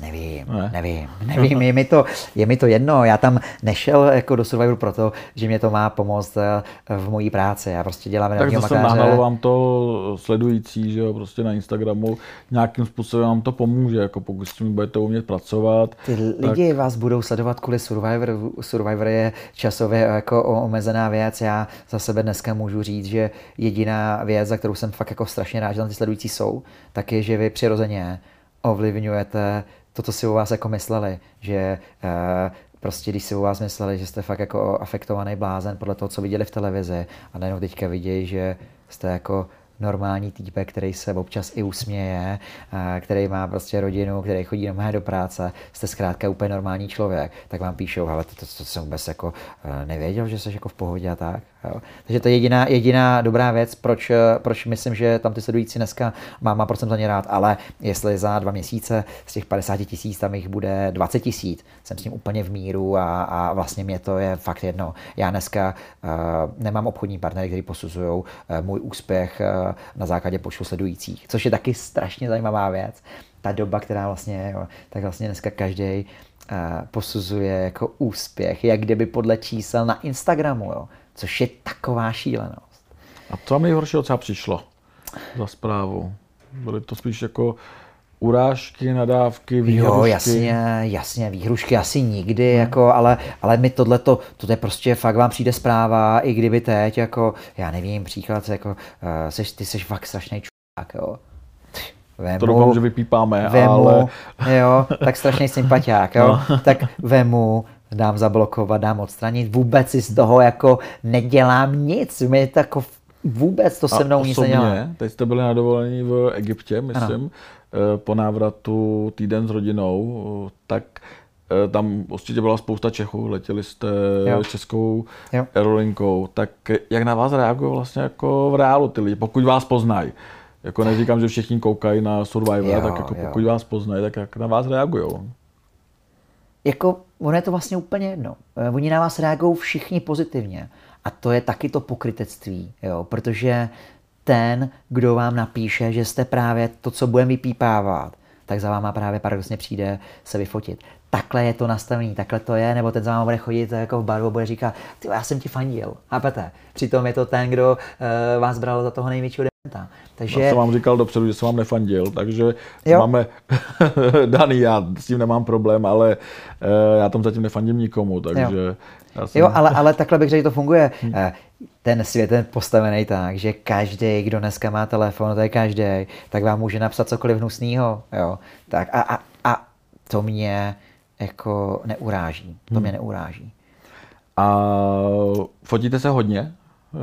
Nevím, ne. nevím, nevím, je mi, to, je mi to jedno, já tam nešel jako do Survivoru proto, že mě to má pomoct eh, v mojí práci, já prostě dělám Tak zase nahnalo vám to sledující, že jo, prostě na Instagramu, nějakým způsobem vám to pomůže, jako pokud s tím budete umět pracovat. Ty lidi tak... vás budou sledovat kvůli Survivor, Survivor je časově jako omezená věc, já za sebe dneska můžu říct, že jediná věc, za kterou jsem fakt jako strašně rád, že tam ty sledující jsou, tak je, že vy přirozeně ovlivňujete to, co si o vás jako mysleli, že uh, prostě když si o vás mysleli, že jste fakt jako afektovaný blázen podle toho, co viděli v televizi a najednou teďka vidějí, že jste jako normální týpek, který se občas i usměje, který má prostě rodinu, který chodí domů do práce, jste zkrátka úplně normální člověk, tak vám píšou, ale to, to, to jsem vůbec jako eh, nevěděl, že jsi jako v pohodě a tak. Jo. Takže to je jediná, jediná dobrá věc, proč, proč myslím, že tam ty sledující dneska má za ně rád, ale jestli za dva měsíce z těch 50 tisíc tam jich bude 20 tisíc, jsem s tím úplně v míru a, a vlastně mě to je fakt jedno. Já dneska uh, nemám obchodní partnery, kteří posuzují uh, můj úspěch uh, na základě počtu sledujících, což je taky strašně zajímavá věc. Ta doba, která vlastně, jo, tak vlastně dneska každý posuzuje jako úspěch, jak kdyby podle čísel na Instagramu. Jo což je taková šílenost. A co vám nejhoršího třeba přišlo za zprávu? Byly to spíš jako urážky, nadávky, výhrušky? Jo, jasně, jasně, výhrušky asi nikdy, hmm. jako, ale, ale mi tohle to je prostě fakt vám přijde zpráva, i kdyby teď, jako, já nevím, příklad, jako, uh, seš, ty seš fakt strašný čurák, jo. Vemu, to doufám, že vypípáme, vemu, ale... jo, tak strašný sympatiák, jo. No. Tak vemu, dám zablokovat, dám odstranit, vůbec si z toho jako nedělám nic, mě to jako vůbec to se mnou nic nedělá. teď jste byli na dovolení v Egyptě, myslím, ano. Eh, po návratu týden s rodinou, tak eh, tam určitě byla spousta Čechů, letěli jste jo. českou jo. aerolinkou, tak jak na vás reagují vlastně jako v reálu ty lidi, pokud vás poznají? Jako neříkám, že všichni koukají na Survivor, jo, tak jako pokud jo. vás poznají, tak jak na vás reagují? Jako ono je to vlastně úplně jedno. Eh, oni na vás reagují všichni pozitivně. A to je taky to pokrytectví, jo, protože ten, kdo vám napíše, že jste právě to, co budeme vypípávat, tak za váma právě paradoxně přijde se vyfotit. Takhle je to nastavený, takhle to je, nebo ten za váma bude chodit jako v baru a bude říkat, ty já jsem ti fandil, chápete? Přitom je to ten, kdo uh, vás bral za toho největšího. Takže... Já jsem vám říkal dopředu, že jsem vám nefandil, takže jo. máme daný, já s tím nemám problém, ale uh, já tam zatím nefandím nikomu, takže... Jo. Já jsem... Jo, ale, ale takhle bych řekl, že to funguje. Hmm. Ten svět je postavený tak, že každý, kdo dneska má telefon, to je každý, tak vám může napsat cokoliv hnusného. Jo. Tak a, a, a to mě jako neuráží. To hmm. mě neuráží. A fotíte se hodně?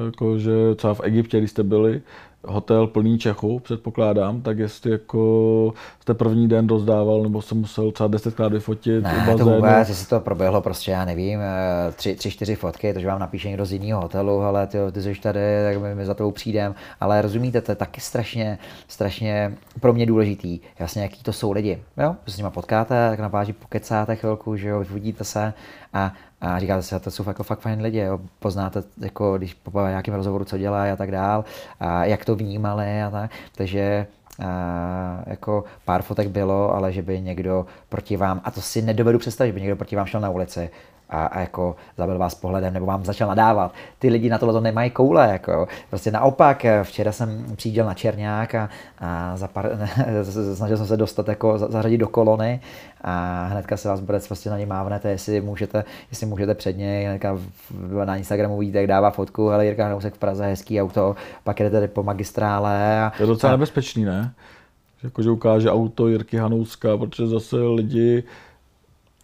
Jako, že třeba v Egyptě, když jste byli, hotel plný Čechů, předpokládám, tak jestli jako jste první den rozdával, nebo jsem musel třeba desetkrát vyfotit ne, bazénu. to vůbec, jestli to proběhlo prostě, já nevím, eh, tři, tři čtyři fotky, to, že vám napíše někdo z jiného hotelu, ale ty, ty jsi tady, tak my, my za tebou přijdem, ale rozumíte, to je taky strašně, strašně pro mě důležitý, jasně, jaký to jsou lidi, jo, s nimi potkáte, tak na pláži pokecáte chvilku, že jo, vyvodíte se a a říkáte si, to jsou jako fakt fajn lidi, jo. poznáte, jako, když po nějakém rozhovoru, co dělá a tak dál, a jak to vnímali a tak. Takže a jako pár fotek bylo, ale že by někdo proti vám, a to si nedovedu představit, že by někdo proti vám šel na ulici a, a jako zabil vás pohledem nebo vám začal nadávat. Ty lidi na tohle to nemají koule. Jako. Prostě naopak, včera jsem přijížděl na Černák a, a zapar, snažil jsem se dostat, jako zařadit do kolony a hnedka se vás bude prostě na ně mávnete, jestli můžete, jestli můžete před něj, hnedka na Instagramu vidíte, jak dává fotku, ale Jirka Hnousek v Praze, hezký auto, pak jdete tady po magistrále. A, to je docela a, nebezpečný, ne? Jakože ukáže auto Jirky Hanouska, protože zase lidi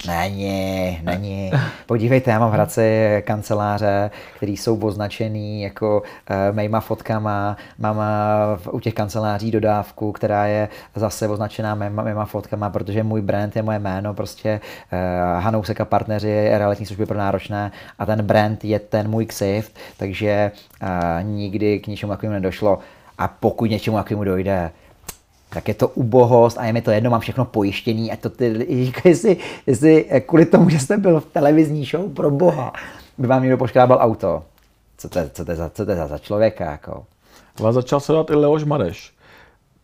Není, není. Podívejte, já mám v Hradci kanceláře, které jsou označený jako uh, mýma fotkama. Mám uh, u těch kanceláří dodávku, která je zase označená mýma, mýma fotkama, protože můj brand je moje jméno, prostě uh, Hanousek a partneři realitní služby pro náročné a ten brand je ten můj ksift, takže uh, nikdy k ničemu takovému nedošlo. A pokud něčemu takovému dojde, tak je to ubohost a je mi to jedno, mám všechno pojištěný a to ty, jestli, jestli kvůli tomu, že jste byl v televizní show, pro boha, by vám někdo poškrábal auto. Co to, co to, je, za, co to je za, za člověka, jako? Vás začal se dát i Leoš Mareš.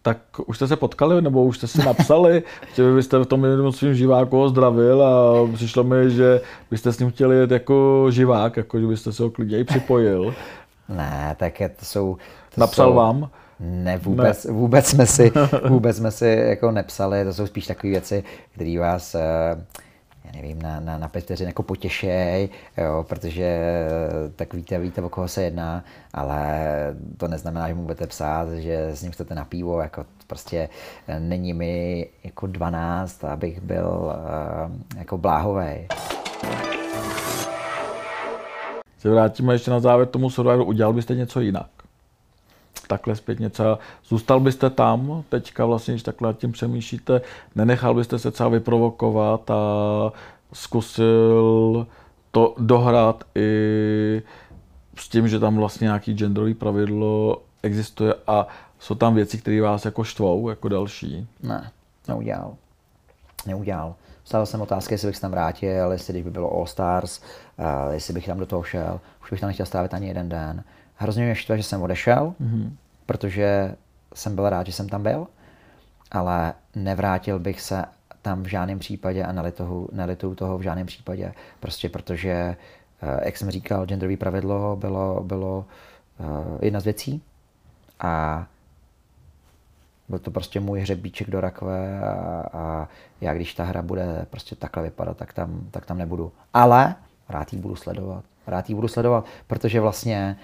Tak už jste se potkali, nebo už jste si napsali, že byste v tom jednom svým živáku zdravil a přišlo mi, že byste s ním chtěli jet jako živák, jako že byste se ho klidně i připojil. Ne, tak je, to jsou... To Napsal jsou... vám? Ne, vůbec, ne. vůbec jsme si, vůbec jsme si jako nepsali, to jsou spíš takové věci, které vás eh, já nevím, na, na, na pět vteřin jako potěšej, jo, protože tak víte, víte, o koho se jedná, ale to neznamená, že mu budete psát, že s ním chcete na pivo, jako prostě není mi jako 12, abych byl jako bláhovej. Se vrátíme ještě na závěr tomu Survivoru, udělal byste něco jinak? Takhle zpětně třeba, zůstal byste tam teďka vlastně, když takhle tím přemýšlíte, nenechal byste se třeba vyprovokovat a zkusil to dohrát i s tím, že tam vlastně nějaký genderový pravidlo existuje a jsou tam věci, které vás jako štvou, jako další? Ne, neudělal. Neudělal. Stával jsem otázky, jestli bych se tam vrátil, jestli když by bylo All Stars, uh, jestli bych tam do toho šel. Už bych tam nechtěl strávit ani jeden den. Hrozně mě štve, že jsem odešel, mm-hmm. protože jsem byl rád, že jsem tam byl, ale nevrátil bych se tam v žádném případě a nelituju, nelituju toho v žádném případě. Prostě protože, eh, jak jsem říkal, genderový pravidlo bylo, bylo eh, jedna z věcí a byl to prostě můj hřebíček do rakve a, a já když ta hra bude prostě takhle vypadat, tak tam, tak tam nebudu. Ale rád ji budu sledovat. Rád ji budu sledovat, protože vlastně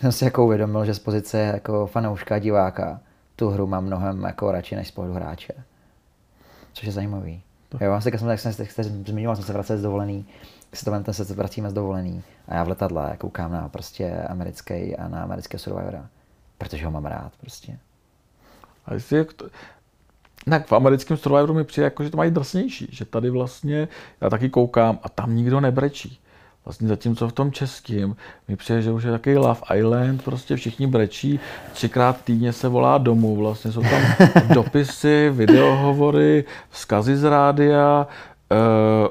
jsem si jako uvědomil, že z pozice jako fanouška, diváka tu hru mám mnohem jako radši než z pohledu hráče. Což je zajímavý. Jo, vlastně, jsem, jak jsem, jak jsem zmiňoval, jsem se vracel z dovolený, si to se vracíme z dovolený a já v letadle koukám na prostě americký a na americké Survivora, protože ho mám rád prostě. A jestli jak to, tak v americkém Survivoru mi přijde, jako, že to mají drsnější, že tady vlastně, já taky koukám a tam nikdo nebrečí. Vlastně zatímco v tom českém mi přijde, že už je takový Love Island, prostě všichni brečí, třikrát týdně se volá domů, vlastně jsou tam dopisy, videohovory, vzkazy z rádia, e,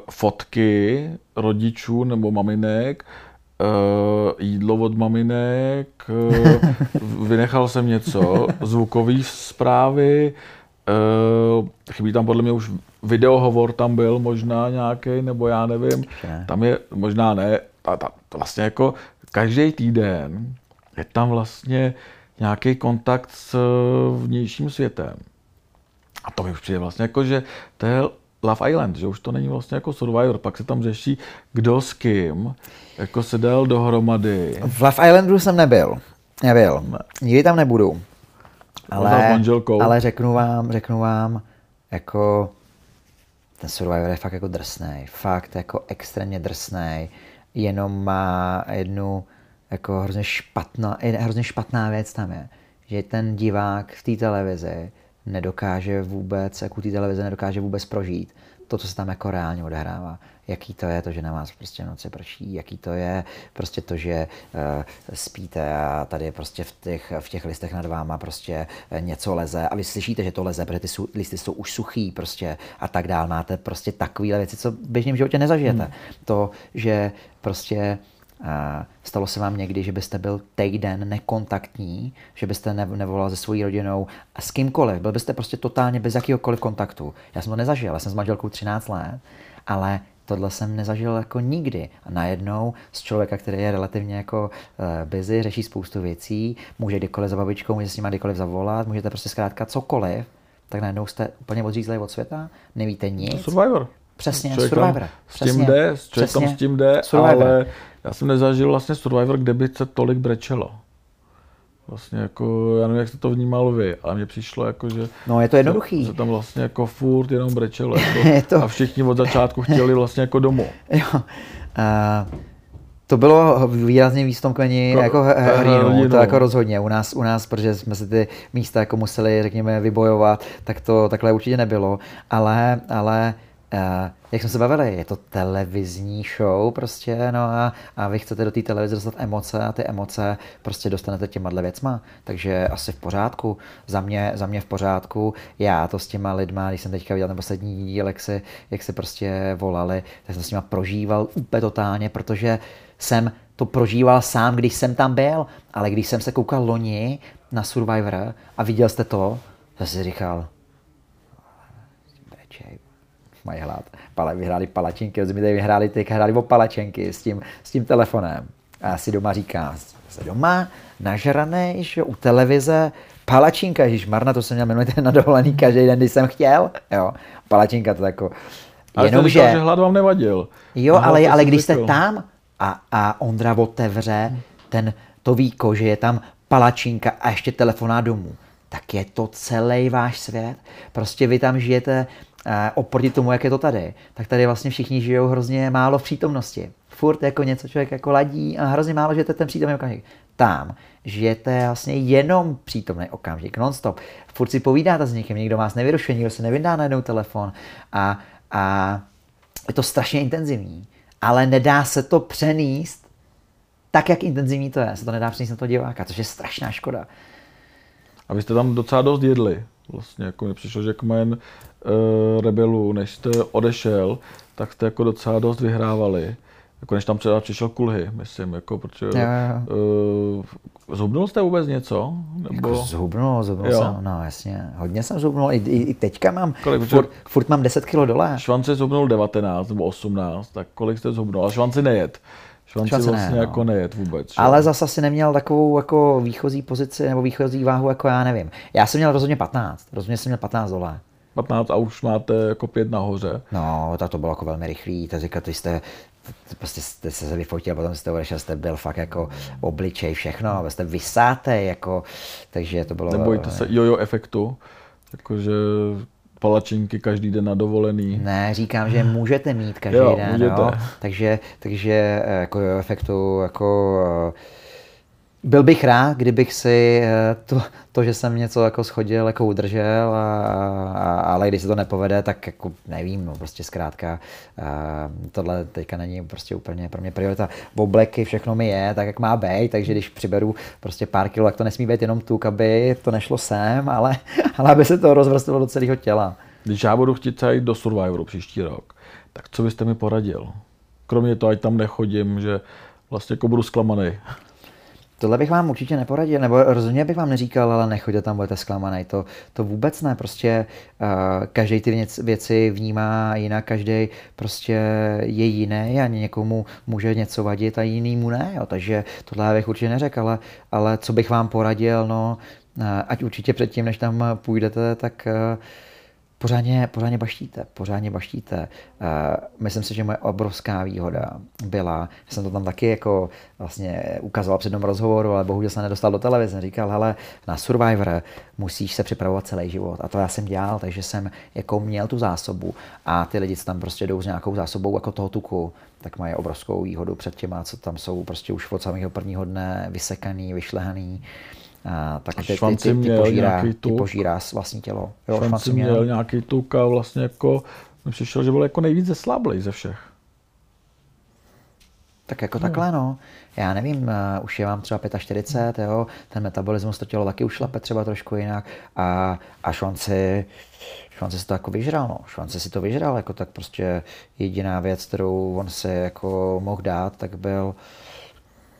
fotky rodičů nebo maminek, jídlo od maminek, uh, vynechal jsem něco, zvukové zprávy, uh, chybí tam podle mě už videohovor tam byl možná nějaký, nebo já nevím, tam je, možná ne, ta, ta, vlastně jako každý týden je tam vlastně nějaký kontakt s vnějším světem. A to mi už přijde vlastně jako, že to je Love Island, že už to není vlastně jako Survivor, pak se tam řeší, kdo s kým, jako se dal dohromady. V Love Islandu jsem nebyl. Nebyl. Ne. Nikdy tam nebudu. Ale, ale řeknu vám, řeknu vám, jako ten Survivor je fakt jako drsný, fakt jako extrémně drsný, jenom má jednu jako hrozně špatná, hrozně špatná věc tam je, že ten divák v té televizi nedokáže vůbec, jako té televize nedokáže vůbec prožít to, co se tam jako reálně odehrává. Jaký to je to, že na vás prostě noci prší, jaký to je prostě to, že uh, spíte a tady prostě v těch, v těch listech nad váma prostě eh, něco leze a vy slyšíte, že to leze, protože ty su, listy jsou už suchý prostě a tak dál. Máte prostě takovéhle věci, co v běžném životě nezažijete. Hmm. To, že prostě Stalo se vám někdy, že byste byl týden nekontaktní, že byste nevolal se svojí rodinou a s kýmkoliv, byl byste prostě totálně bez jakýhokoliv kontaktu. Já jsem to nezažil, já jsem s manželkou 13 let, ale tohle jsem nezažil jako nikdy. A najednou z člověka, který je relativně jako uh, busy, řeší spoustu věcí, může kdykoliv za babičkou, může s nima kdykoliv zavolat, můžete prostě zkrátka cokoliv, tak najednou jste úplně odřízlý od světa, nevíte nic. Survivor. Přesně, Survivor. S tím jde, s člověkem s tím jde, Survivor. ale já jsem nezažil vlastně Survivor, kde by se tolik brečelo. Vlastně jako, já nevím, jak jste to vnímal vy, ale mně přišlo jako, že... No je to jednoduchý. Se, tam vlastně jako furt jenom brečelo. Jako, je to... A všichni od začátku chtěli vlastně jako domů. Jo. Uh, to bylo výrazně výstomkvení jako, jako hrdinu, to jako rozhodně. U nás, u nás, protože jsme si ty místa jako museli, řekněme, vybojovat, tak to takhle určitě nebylo. Ale, ale Uh, jak jsme se bavili, je to televizní show prostě, no a, a vy chcete do té televize dostat emoce a ty emoce prostě dostanete těma věcma, takže asi v pořádku, za mě, za mě v pořádku, já to s těma lidma, když jsem teďka viděl ten poslední díl, jak si, jak si prostě volali, tak jsem s těma prožíval úplně totálně, protože jsem to prožíval sám, když jsem tam byl, ale když jsem se koukal loni na Survivor a viděl jste to, tak si říkal, mají hrát. Pale, vyhráli palačinky, mi tady vyhráli, teď hráli o palačenky s tím, s tím telefonem. A já si doma říkám, se doma nažraný, že u televize, palačinka, Ježíš Marna, to jsem měl minulý na dovolený každý den, když jsem chtěl. Jo, palačinka to jako... Ale jenom, že... že hlad vám nevadil. Jo, Aha, ale, ale když jste tam a, a Ondra otevře ten, to víko, že je tam palačinka a ještě telefoná domů, tak je to celý váš svět. Prostě vy tam žijete oproti tomu, jak je to tady, tak tady vlastně všichni žijou hrozně málo v přítomnosti. Furt jako něco člověk jako ladí a hrozně málo žijete ten přítomný okamžik. Tam žijete vlastně jenom přítomný okamžik, nonstop. Furt si povídáte s někým, někdo vás nevyrušuje, někdo se nevydá najednou telefon a, a je to strašně intenzivní. Ale nedá se to přenést tak, jak intenzivní to je. Se to nedá přenést na to diváka, což je strašná škoda. A vy jste tam docela dost jedli. Vlastně jako mi přišlo, že kmen uh, rebelů, než jste odešel, tak jste jako docela dost vyhrávali. Jako než tam třeba přišel Kulhy, myslím, jako, protože jo, jo. Uh, zhubnul jste vůbec něco? Nebo... Jako zhubnul, zhubnul jo. jsem, no jasně, hodně jsem zhubnul, i, i, i teďka mám, kolik, furt, furt, mám 10 kg dole. Švanci zhubnul 19 nebo 18, tak kolik jste zhubnul? A švanci nejet. Švanci, švanci vlastně ne, no. jako nejet vůbec. Že? Ale zase asi neměl takovou jako výchozí pozici nebo výchozí váhu, jako já nevím. Já jsem měl rozhodně 15, rozhodně jsem měl 15 dole. 15 a už máte jako pět nahoře. No, tak to bylo jako velmi rychlý, to říkat, ty jste prostě jste se vyfotil, potom jste odešel, jste byl fakt jako obličej, všechno, jste vysáte, jako, takže to bylo... Nebojte se jojo efektu, jakože palačinky každý den na dovolený. Ne, říkám, že můžete mít každý jo, den, můžete. jo? Takže, takže eh, jako jo efektu, jako byl bych rád, kdybych si eh, to, to, že jsem něco jako schodil, jako udržel, a, a, ale když se to nepovede, tak jako nevím, no prostě zkrátka a, eh, tohle teďka není prostě úplně pro mě priorita. Obleky, všechno mi je, tak jak má být, takže když přiberu prostě pár kilo, tak to nesmí být jenom tuk, aby to nešlo sem, ale, ale aby se to rozvrstvilo do celého těla. Když já budu chtít jít do Survivoru příští rok, tak co byste mi poradil? Kromě toho, ať tam nechodím, že vlastně jako budu zklamaný. Tohle bych vám určitě neporadil, nebo rozhodně bych vám neříkal, ale nechoďte tam, budete zklamaný. To, to vůbec ne, prostě uh, každý ty věci vnímá jinak, každý prostě je jiný a někomu může něco vadit a jinýmu ne, jo. takže tohle bych určitě neřekl, ale, ale co bych vám poradil, no, uh, ať určitě předtím, než tam půjdete, tak uh, pořádně, pořádně baštíte, pořádně baštíte. Uh, myslím si, že moje obrovská výhoda byla, že jsem to tam taky jako vlastně ukazoval před tom rozhovoru, ale bohužel jsem nedostal do televize. Říkal, ale na Survivor musíš se připravovat celý život. A to já jsem dělal, takže jsem jako měl tu zásobu a ty lidi, co tam prostě jdou s nějakou zásobou jako toho tuku, tak mají obrovskou výhodu před těma, co tam jsou prostě už od samého prvního dne vysekaný, vyšlehaný. A, tak ty, ty, ty, ty, požírá, ty požírá vlastní tělo. Jo, švanci, švanci měl, měl nějaký tuk a vlastně jako mi přišel, že byl jako nejvíc zesláblej ze všech. Tak jako no. takhle, no. Já nevím, uh, už je vám třeba 45, jo, ten metabolismus to tělo taky ušlape třeba trošku jinak a, a švanci, švanci si to jako vyžral, no. Švanci si to vyžral, jako tak prostě jediná věc, kterou on si jako mohl dát, tak byl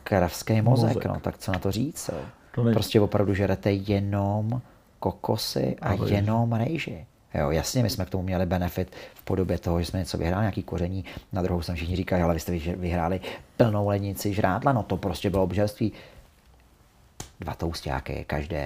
kravský mozek, mozek. no. Tak co na to říct, jo. To nej... Prostě opravdu žerete jenom kokosy a, a jenom rejži. Jo, jasně, my jsme k tomu měli benefit v podobě toho, že jsme něco vyhráli, nějaký koření. Na druhou jsem všichni říkají, ale vy jste vyhráli plnou lednici žrádla, no to prostě bylo obžerství. Dva toustáky, každý,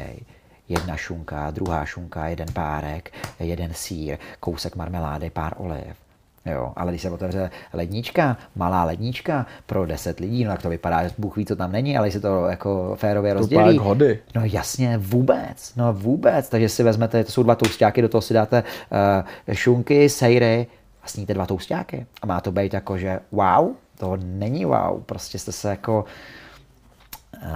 jedna šunka, druhá šunka, jeden párek, jeden sír, kousek marmelády, pár oliv. Jo, ale když se otevře lednička, malá lednička pro 10 lidí, no tak to vypadá, že Bůh ví, co tam není, ale jestli to jako férově rozdělí. hody. No jasně, vůbec, no vůbec. Takže si vezmete, to jsou dva toustáky, do toho si dáte uh, šunky, sejry a sníte dva toustáky. A má to být jako, že wow, to není wow, prostě jste se jako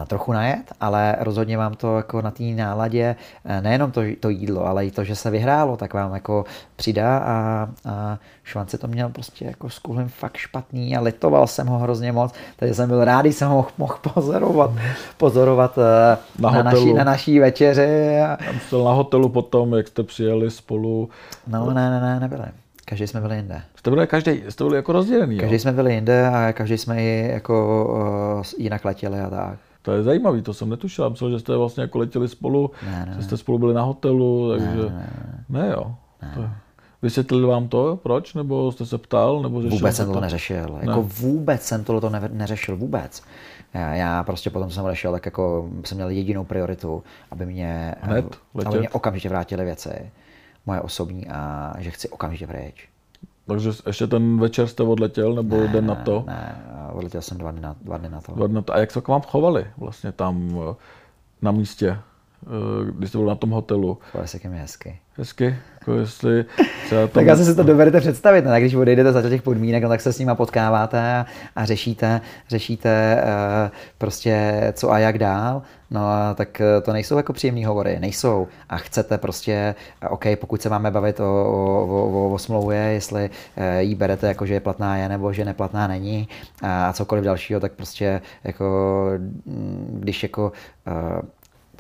trochu najet, ale rozhodně vám to jako na té náladě, eh, nejenom to, to jídlo, ale i to, že se vyhrálo, tak vám jako přidá a, a Švance to měl prostě jako s kulem fakt špatný a litoval jsem ho hrozně moc, takže jsem byl rád, jsem ho mohl pozorovat, pozorovat eh, na, na, naší, na naší večeři. A... Jsem na hotelu potom, jak jste přijeli spolu. No ne, ne, ne, nebyli. Každý jsme byli jinde. Jste byli, každý, jste byli jako rozdělený, Každý jo? jsme byli jinde a každý jsme i jako uh, jinak letěli a tak. To je zajímavý, to jsem netušil. Myslel, že jste vlastně jako letěli spolu, ne, ne, že jste spolu byli na hotelu, takže... Ne, ne, ne. ne jo. Ne. To... Vysvětlili vám to, proč? Nebo jste se ptal? Nebo vůbec jsem to, to neřešil. Ne. Jako vůbec jsem to neřešil. Vůbec. Já, já prostě potom jsem odešel, tak jako jsem měl jedinou prioritu, aby mě, Hned, aby mě okamžitě vrátili věci, moje osobní a že chci okamžitě pryč. Takže ještě ten večer jste odletěl, nebo ne, den na to? Ne, odletěl jsem dva dny na, dva dny na to. Dva dny na to. A jak se k vám chovali vlastně tam eh, na místě, když jste byl na tom hotelu? Se ke mně hezky. Hezky? Jako jestli tam... tak asi si to dovedete představit, ne? když odejdete za těch podmínek, no, tak se s nima potkáváte a, a řešíte, řešíte uh, prostě co a jak dál. No a tak eh, to nejsou jako příjemné hovory, nejsou. A chcete prostě, OK, pokud se máme bavit o, o, o, o smlouvě, jestli jí berete jako, že je platná je, nebo že neplatná není a cokoliv dalšího, tak prostě jako, mm, když jako uh,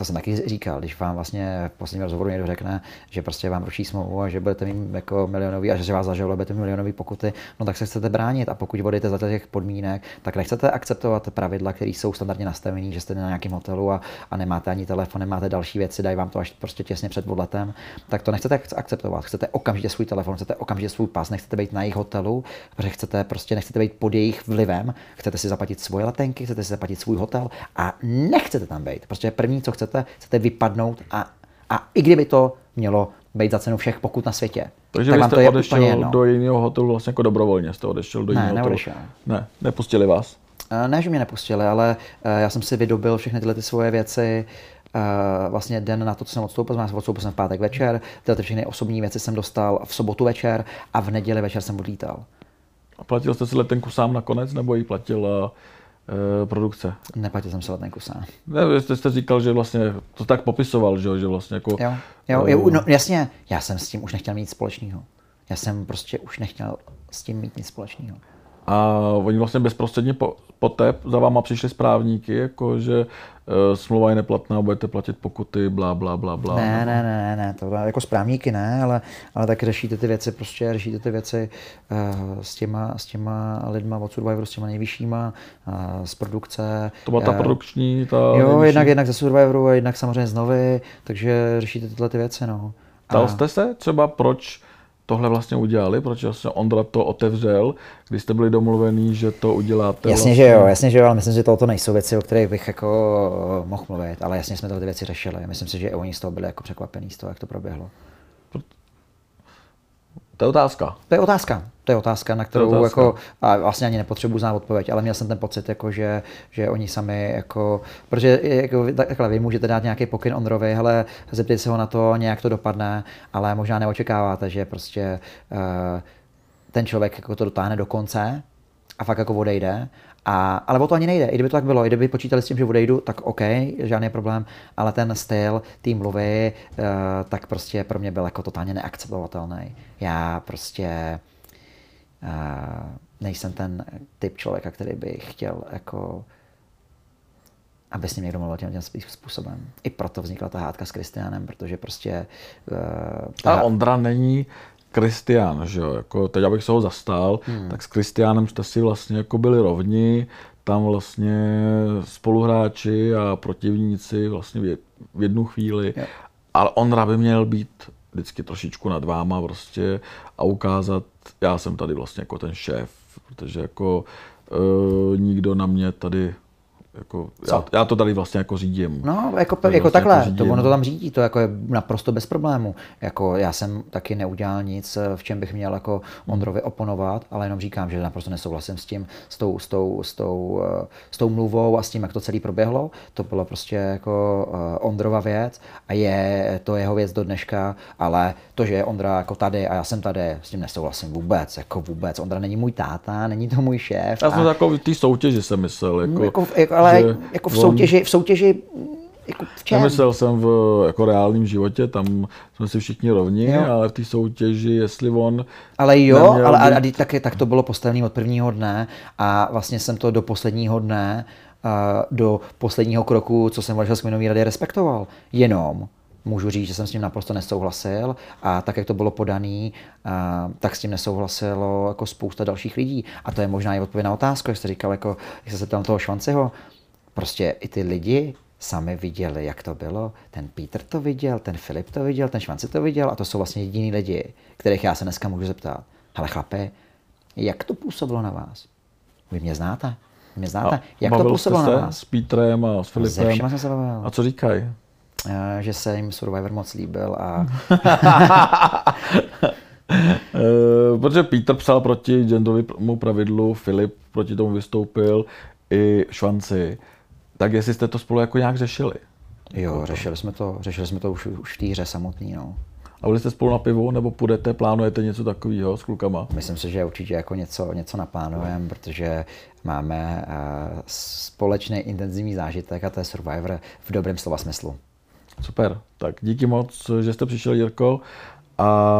to jsem taky říkal, když vám vlastně v posledním rozhovoru někdo řekne, že prostě vám ruší smlouvu a že budete mít jako milionový a že vás zažaluje, budete mít milionový pokuty, no tak se chcete bránit a pokud vodíte za těch podmínek, tak nechcete akceptovat pravidla, které jsou standardně nastavené, že jste na nějakém hotelu a, a nemáte ani telefon, nemáte další věci, dají vám to až prostě těsně před odletem, tak to nechcete akceptovat. Chcete okamžitě svůj telefon, chcete okamžitě svůj pas, nechcete být na jejich hotelu, protože chcete prostě nechcete být pod jejich vlivem, chcete si zaplatit svoje letenky, chcete si zaplatit svůj hotel a nechcete tam být. Prostě první, co chcete, chcete, chcete vypadnout a, a i kdyby to mělo být za cenu všech pokud na světě. Takže tak vy jste odešel do jiného hotelu vlastně jako dobrovolně, jste odešel do jiného hotelu? Ne, nepustili vás? Eh, ne, že mě nepustili, ale eh, já jsem si vydobil všechny tyhle ty svoje věci, Uh, vlastně den na to, co jsem odstoupil, jsem odstoupil jsem v pátek večer, tyhle ty všechny osobní věci jsem dostal v sobotu večer a v neděli večer jsem odlítal. A platil jste si letenku sám nakonec, nebo ji platila Eh, produkce. Neplatil jsem se letenku sám. Ne, jste, jste říkal, že vlastně to tak popisoval, že, že vlastně jako... Jo, jo, jo no, jasně, já jsem s tím už nechtěl mít nic společného. Já jsem prostě už nechtěl s tím mít nic společného. A oni vlastně bezprostředně po, poté za váma přišli správníky, jako že uh, smlouva je neplatná, budete platit pokuty, bla, bla, bla, bla. Ne, ne, ne, ne, to jako správníky ne, ale, ale tak řešíte ty věci, prostě řešíte ty věci uh, s, těma, s těma lidma od Survivoru, s těma nejvyššíma, uh, z produkce. To byla ta uh, produkční, ta Jo, nejvyšší. jednak, jednak ze Survivoru a jednak samozřejmě z Novy, takže řešíte tyhle ty věci, no. Ptal jste se třeba, proč tohle vlastně udělali, proč vlastně Ondra to otevřel, když jste byli domluvení, že to uděláte? Jasně, vlastně... že jo, jasně, že jo, ale myslím, že to nejsou věci, o kterých bych jako mohl mluvit, ale jasně jsme tyhle věci řešili. Myslím si, že i oni z toho byli jako překvapení z toho, jak to proběhlo. To je otázka. To je otázka. To je otázka, na kterou otázka. jako, a vlastně ani nepotřebuji znát odpověď, ale měl jsem ten pocit, jako, že, že oni sami, jako, protože jako, takhle, vy můžete dát nějaký pokyn Ondrovi, ale zeptejte se ho na to, nějak to dopadne, ale možná neočekáváte, že prostě uh, ten člověk jako to dotáhne do konce a fakt jako odejde a, ale o to ani nejde. I kdyby to tak bylo, i kdyby počítali s tím, že odejdu, tak OK, žádný problém, ale ten styl, tým mluvy, uh, tak prostě pro mě byl jako totálně neakceptovatelný. Já prostě uh, nejsem ten typ člověka, který by chtěl jako aby s ním někdo mluvil tím, tím způsobem. I proto vznikla ta hádka s Kristianem, protože prostě... Uh, ta... A Ondra není Kristián, že jo, jako teď abych se ho zastal, hmm. tak s Kristiánem jste si vlastně jako byli rovni, tam vlastně spoluhráči a protivníci vlastně v jednu chvíli, yeah. ale on by měl být vždycky trošičku nad váma prostě a ukázat, já jsem tady vlastně jako ten šéf, protože jako e, nikdo na mě tady jako, já, já, to tady vlastně jako řídím. No, jako, jako vlastně takhle, jako to ono to tam řídí, to jako je naprosto bez problému. Jako já jsem taky neudělal nic, v čem bych měl jako Ondrovi oponovat, ale jenom říkám, že naprosto nesouhlasím s tím, s tou, s tou, s tou, s tou mluvou a s tím, jak to celý proběhlo. To bylo prostě jako Ondrova věc a je to jeho věc do dneška, ale to, že je Ondra jako tady a já jsem tady, s tím nesouhlasím vůbec, jako vůbec. Ondra není můj táta, není to můj šéf. Já jsem a... jako v té soutěži jsem myslel. Jako, jako, jako ale jako v soutěži, v soutěži jako v čem? Nemyslel jsem v jako reálném životě, tam jsme si všichni rovni, jo. ale v té soutěži, jestli on... Ale jo, ale a, a tak, tak to bylo postavené od prvního dne a vlastně jsem to do posledního dne, do posledního kroku, co jsem vašel s Kminový rady, respektoval. Jenom můžu říct, že jsem s tím naprosto nesouhlasil a tak, jak to bylo podaný, tak s tím nesouhlasilo jako spousta dalších lidí. A to je možná i odpověď na otázku, jak jste říkal, jako, jak se tam toho Švanceho, prostě i ty lidi sami viděli, jak to bylo. Ten Peter to viděl, ten Filip to viděl, ten Švance to viděl a to jsou vlastně jediní lidi, kterých já se dneska můžu zeptat. Ale chlape, jak to působilo na vás? Vy mě znáte? Mě znáte? A jak to působilo na vás? s Petrem a s Filipem. A co říkají? Že se jim Survivor moc líbil a... Eh, protože Peter psal proti genderovému pravidlu, Filip proti tomu vystoupil, i Švanci. Tak jestli jste to spolu jako nějak řešili? Jo, řešili jsme to, řešili jsme to už, už v té hře samotný, no. A byli jste spolu na pivu, nebo půjdete, plánujete něco takového s klukama? Myslím si, že určitě jako něco, něco naplánujeme, protože máme uh, společný intenzivní zážitek a to je Survivor v dobrém slova smyslu. Super, tak díky moc, že jste přišel, Jirko, a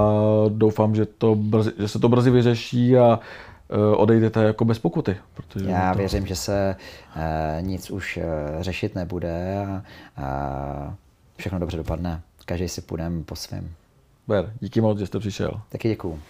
doufám, že, to brzy, že se to brzy vyřeší a Eh, odejdete jako bez pokuty. Protože Já to... věřím, že se uh, nic už uh, řešit nebude a, a všechno dobře dopadne. Každý si půjdeme po svém. Ber, díky moc, že jste přišel. Taky děkuju.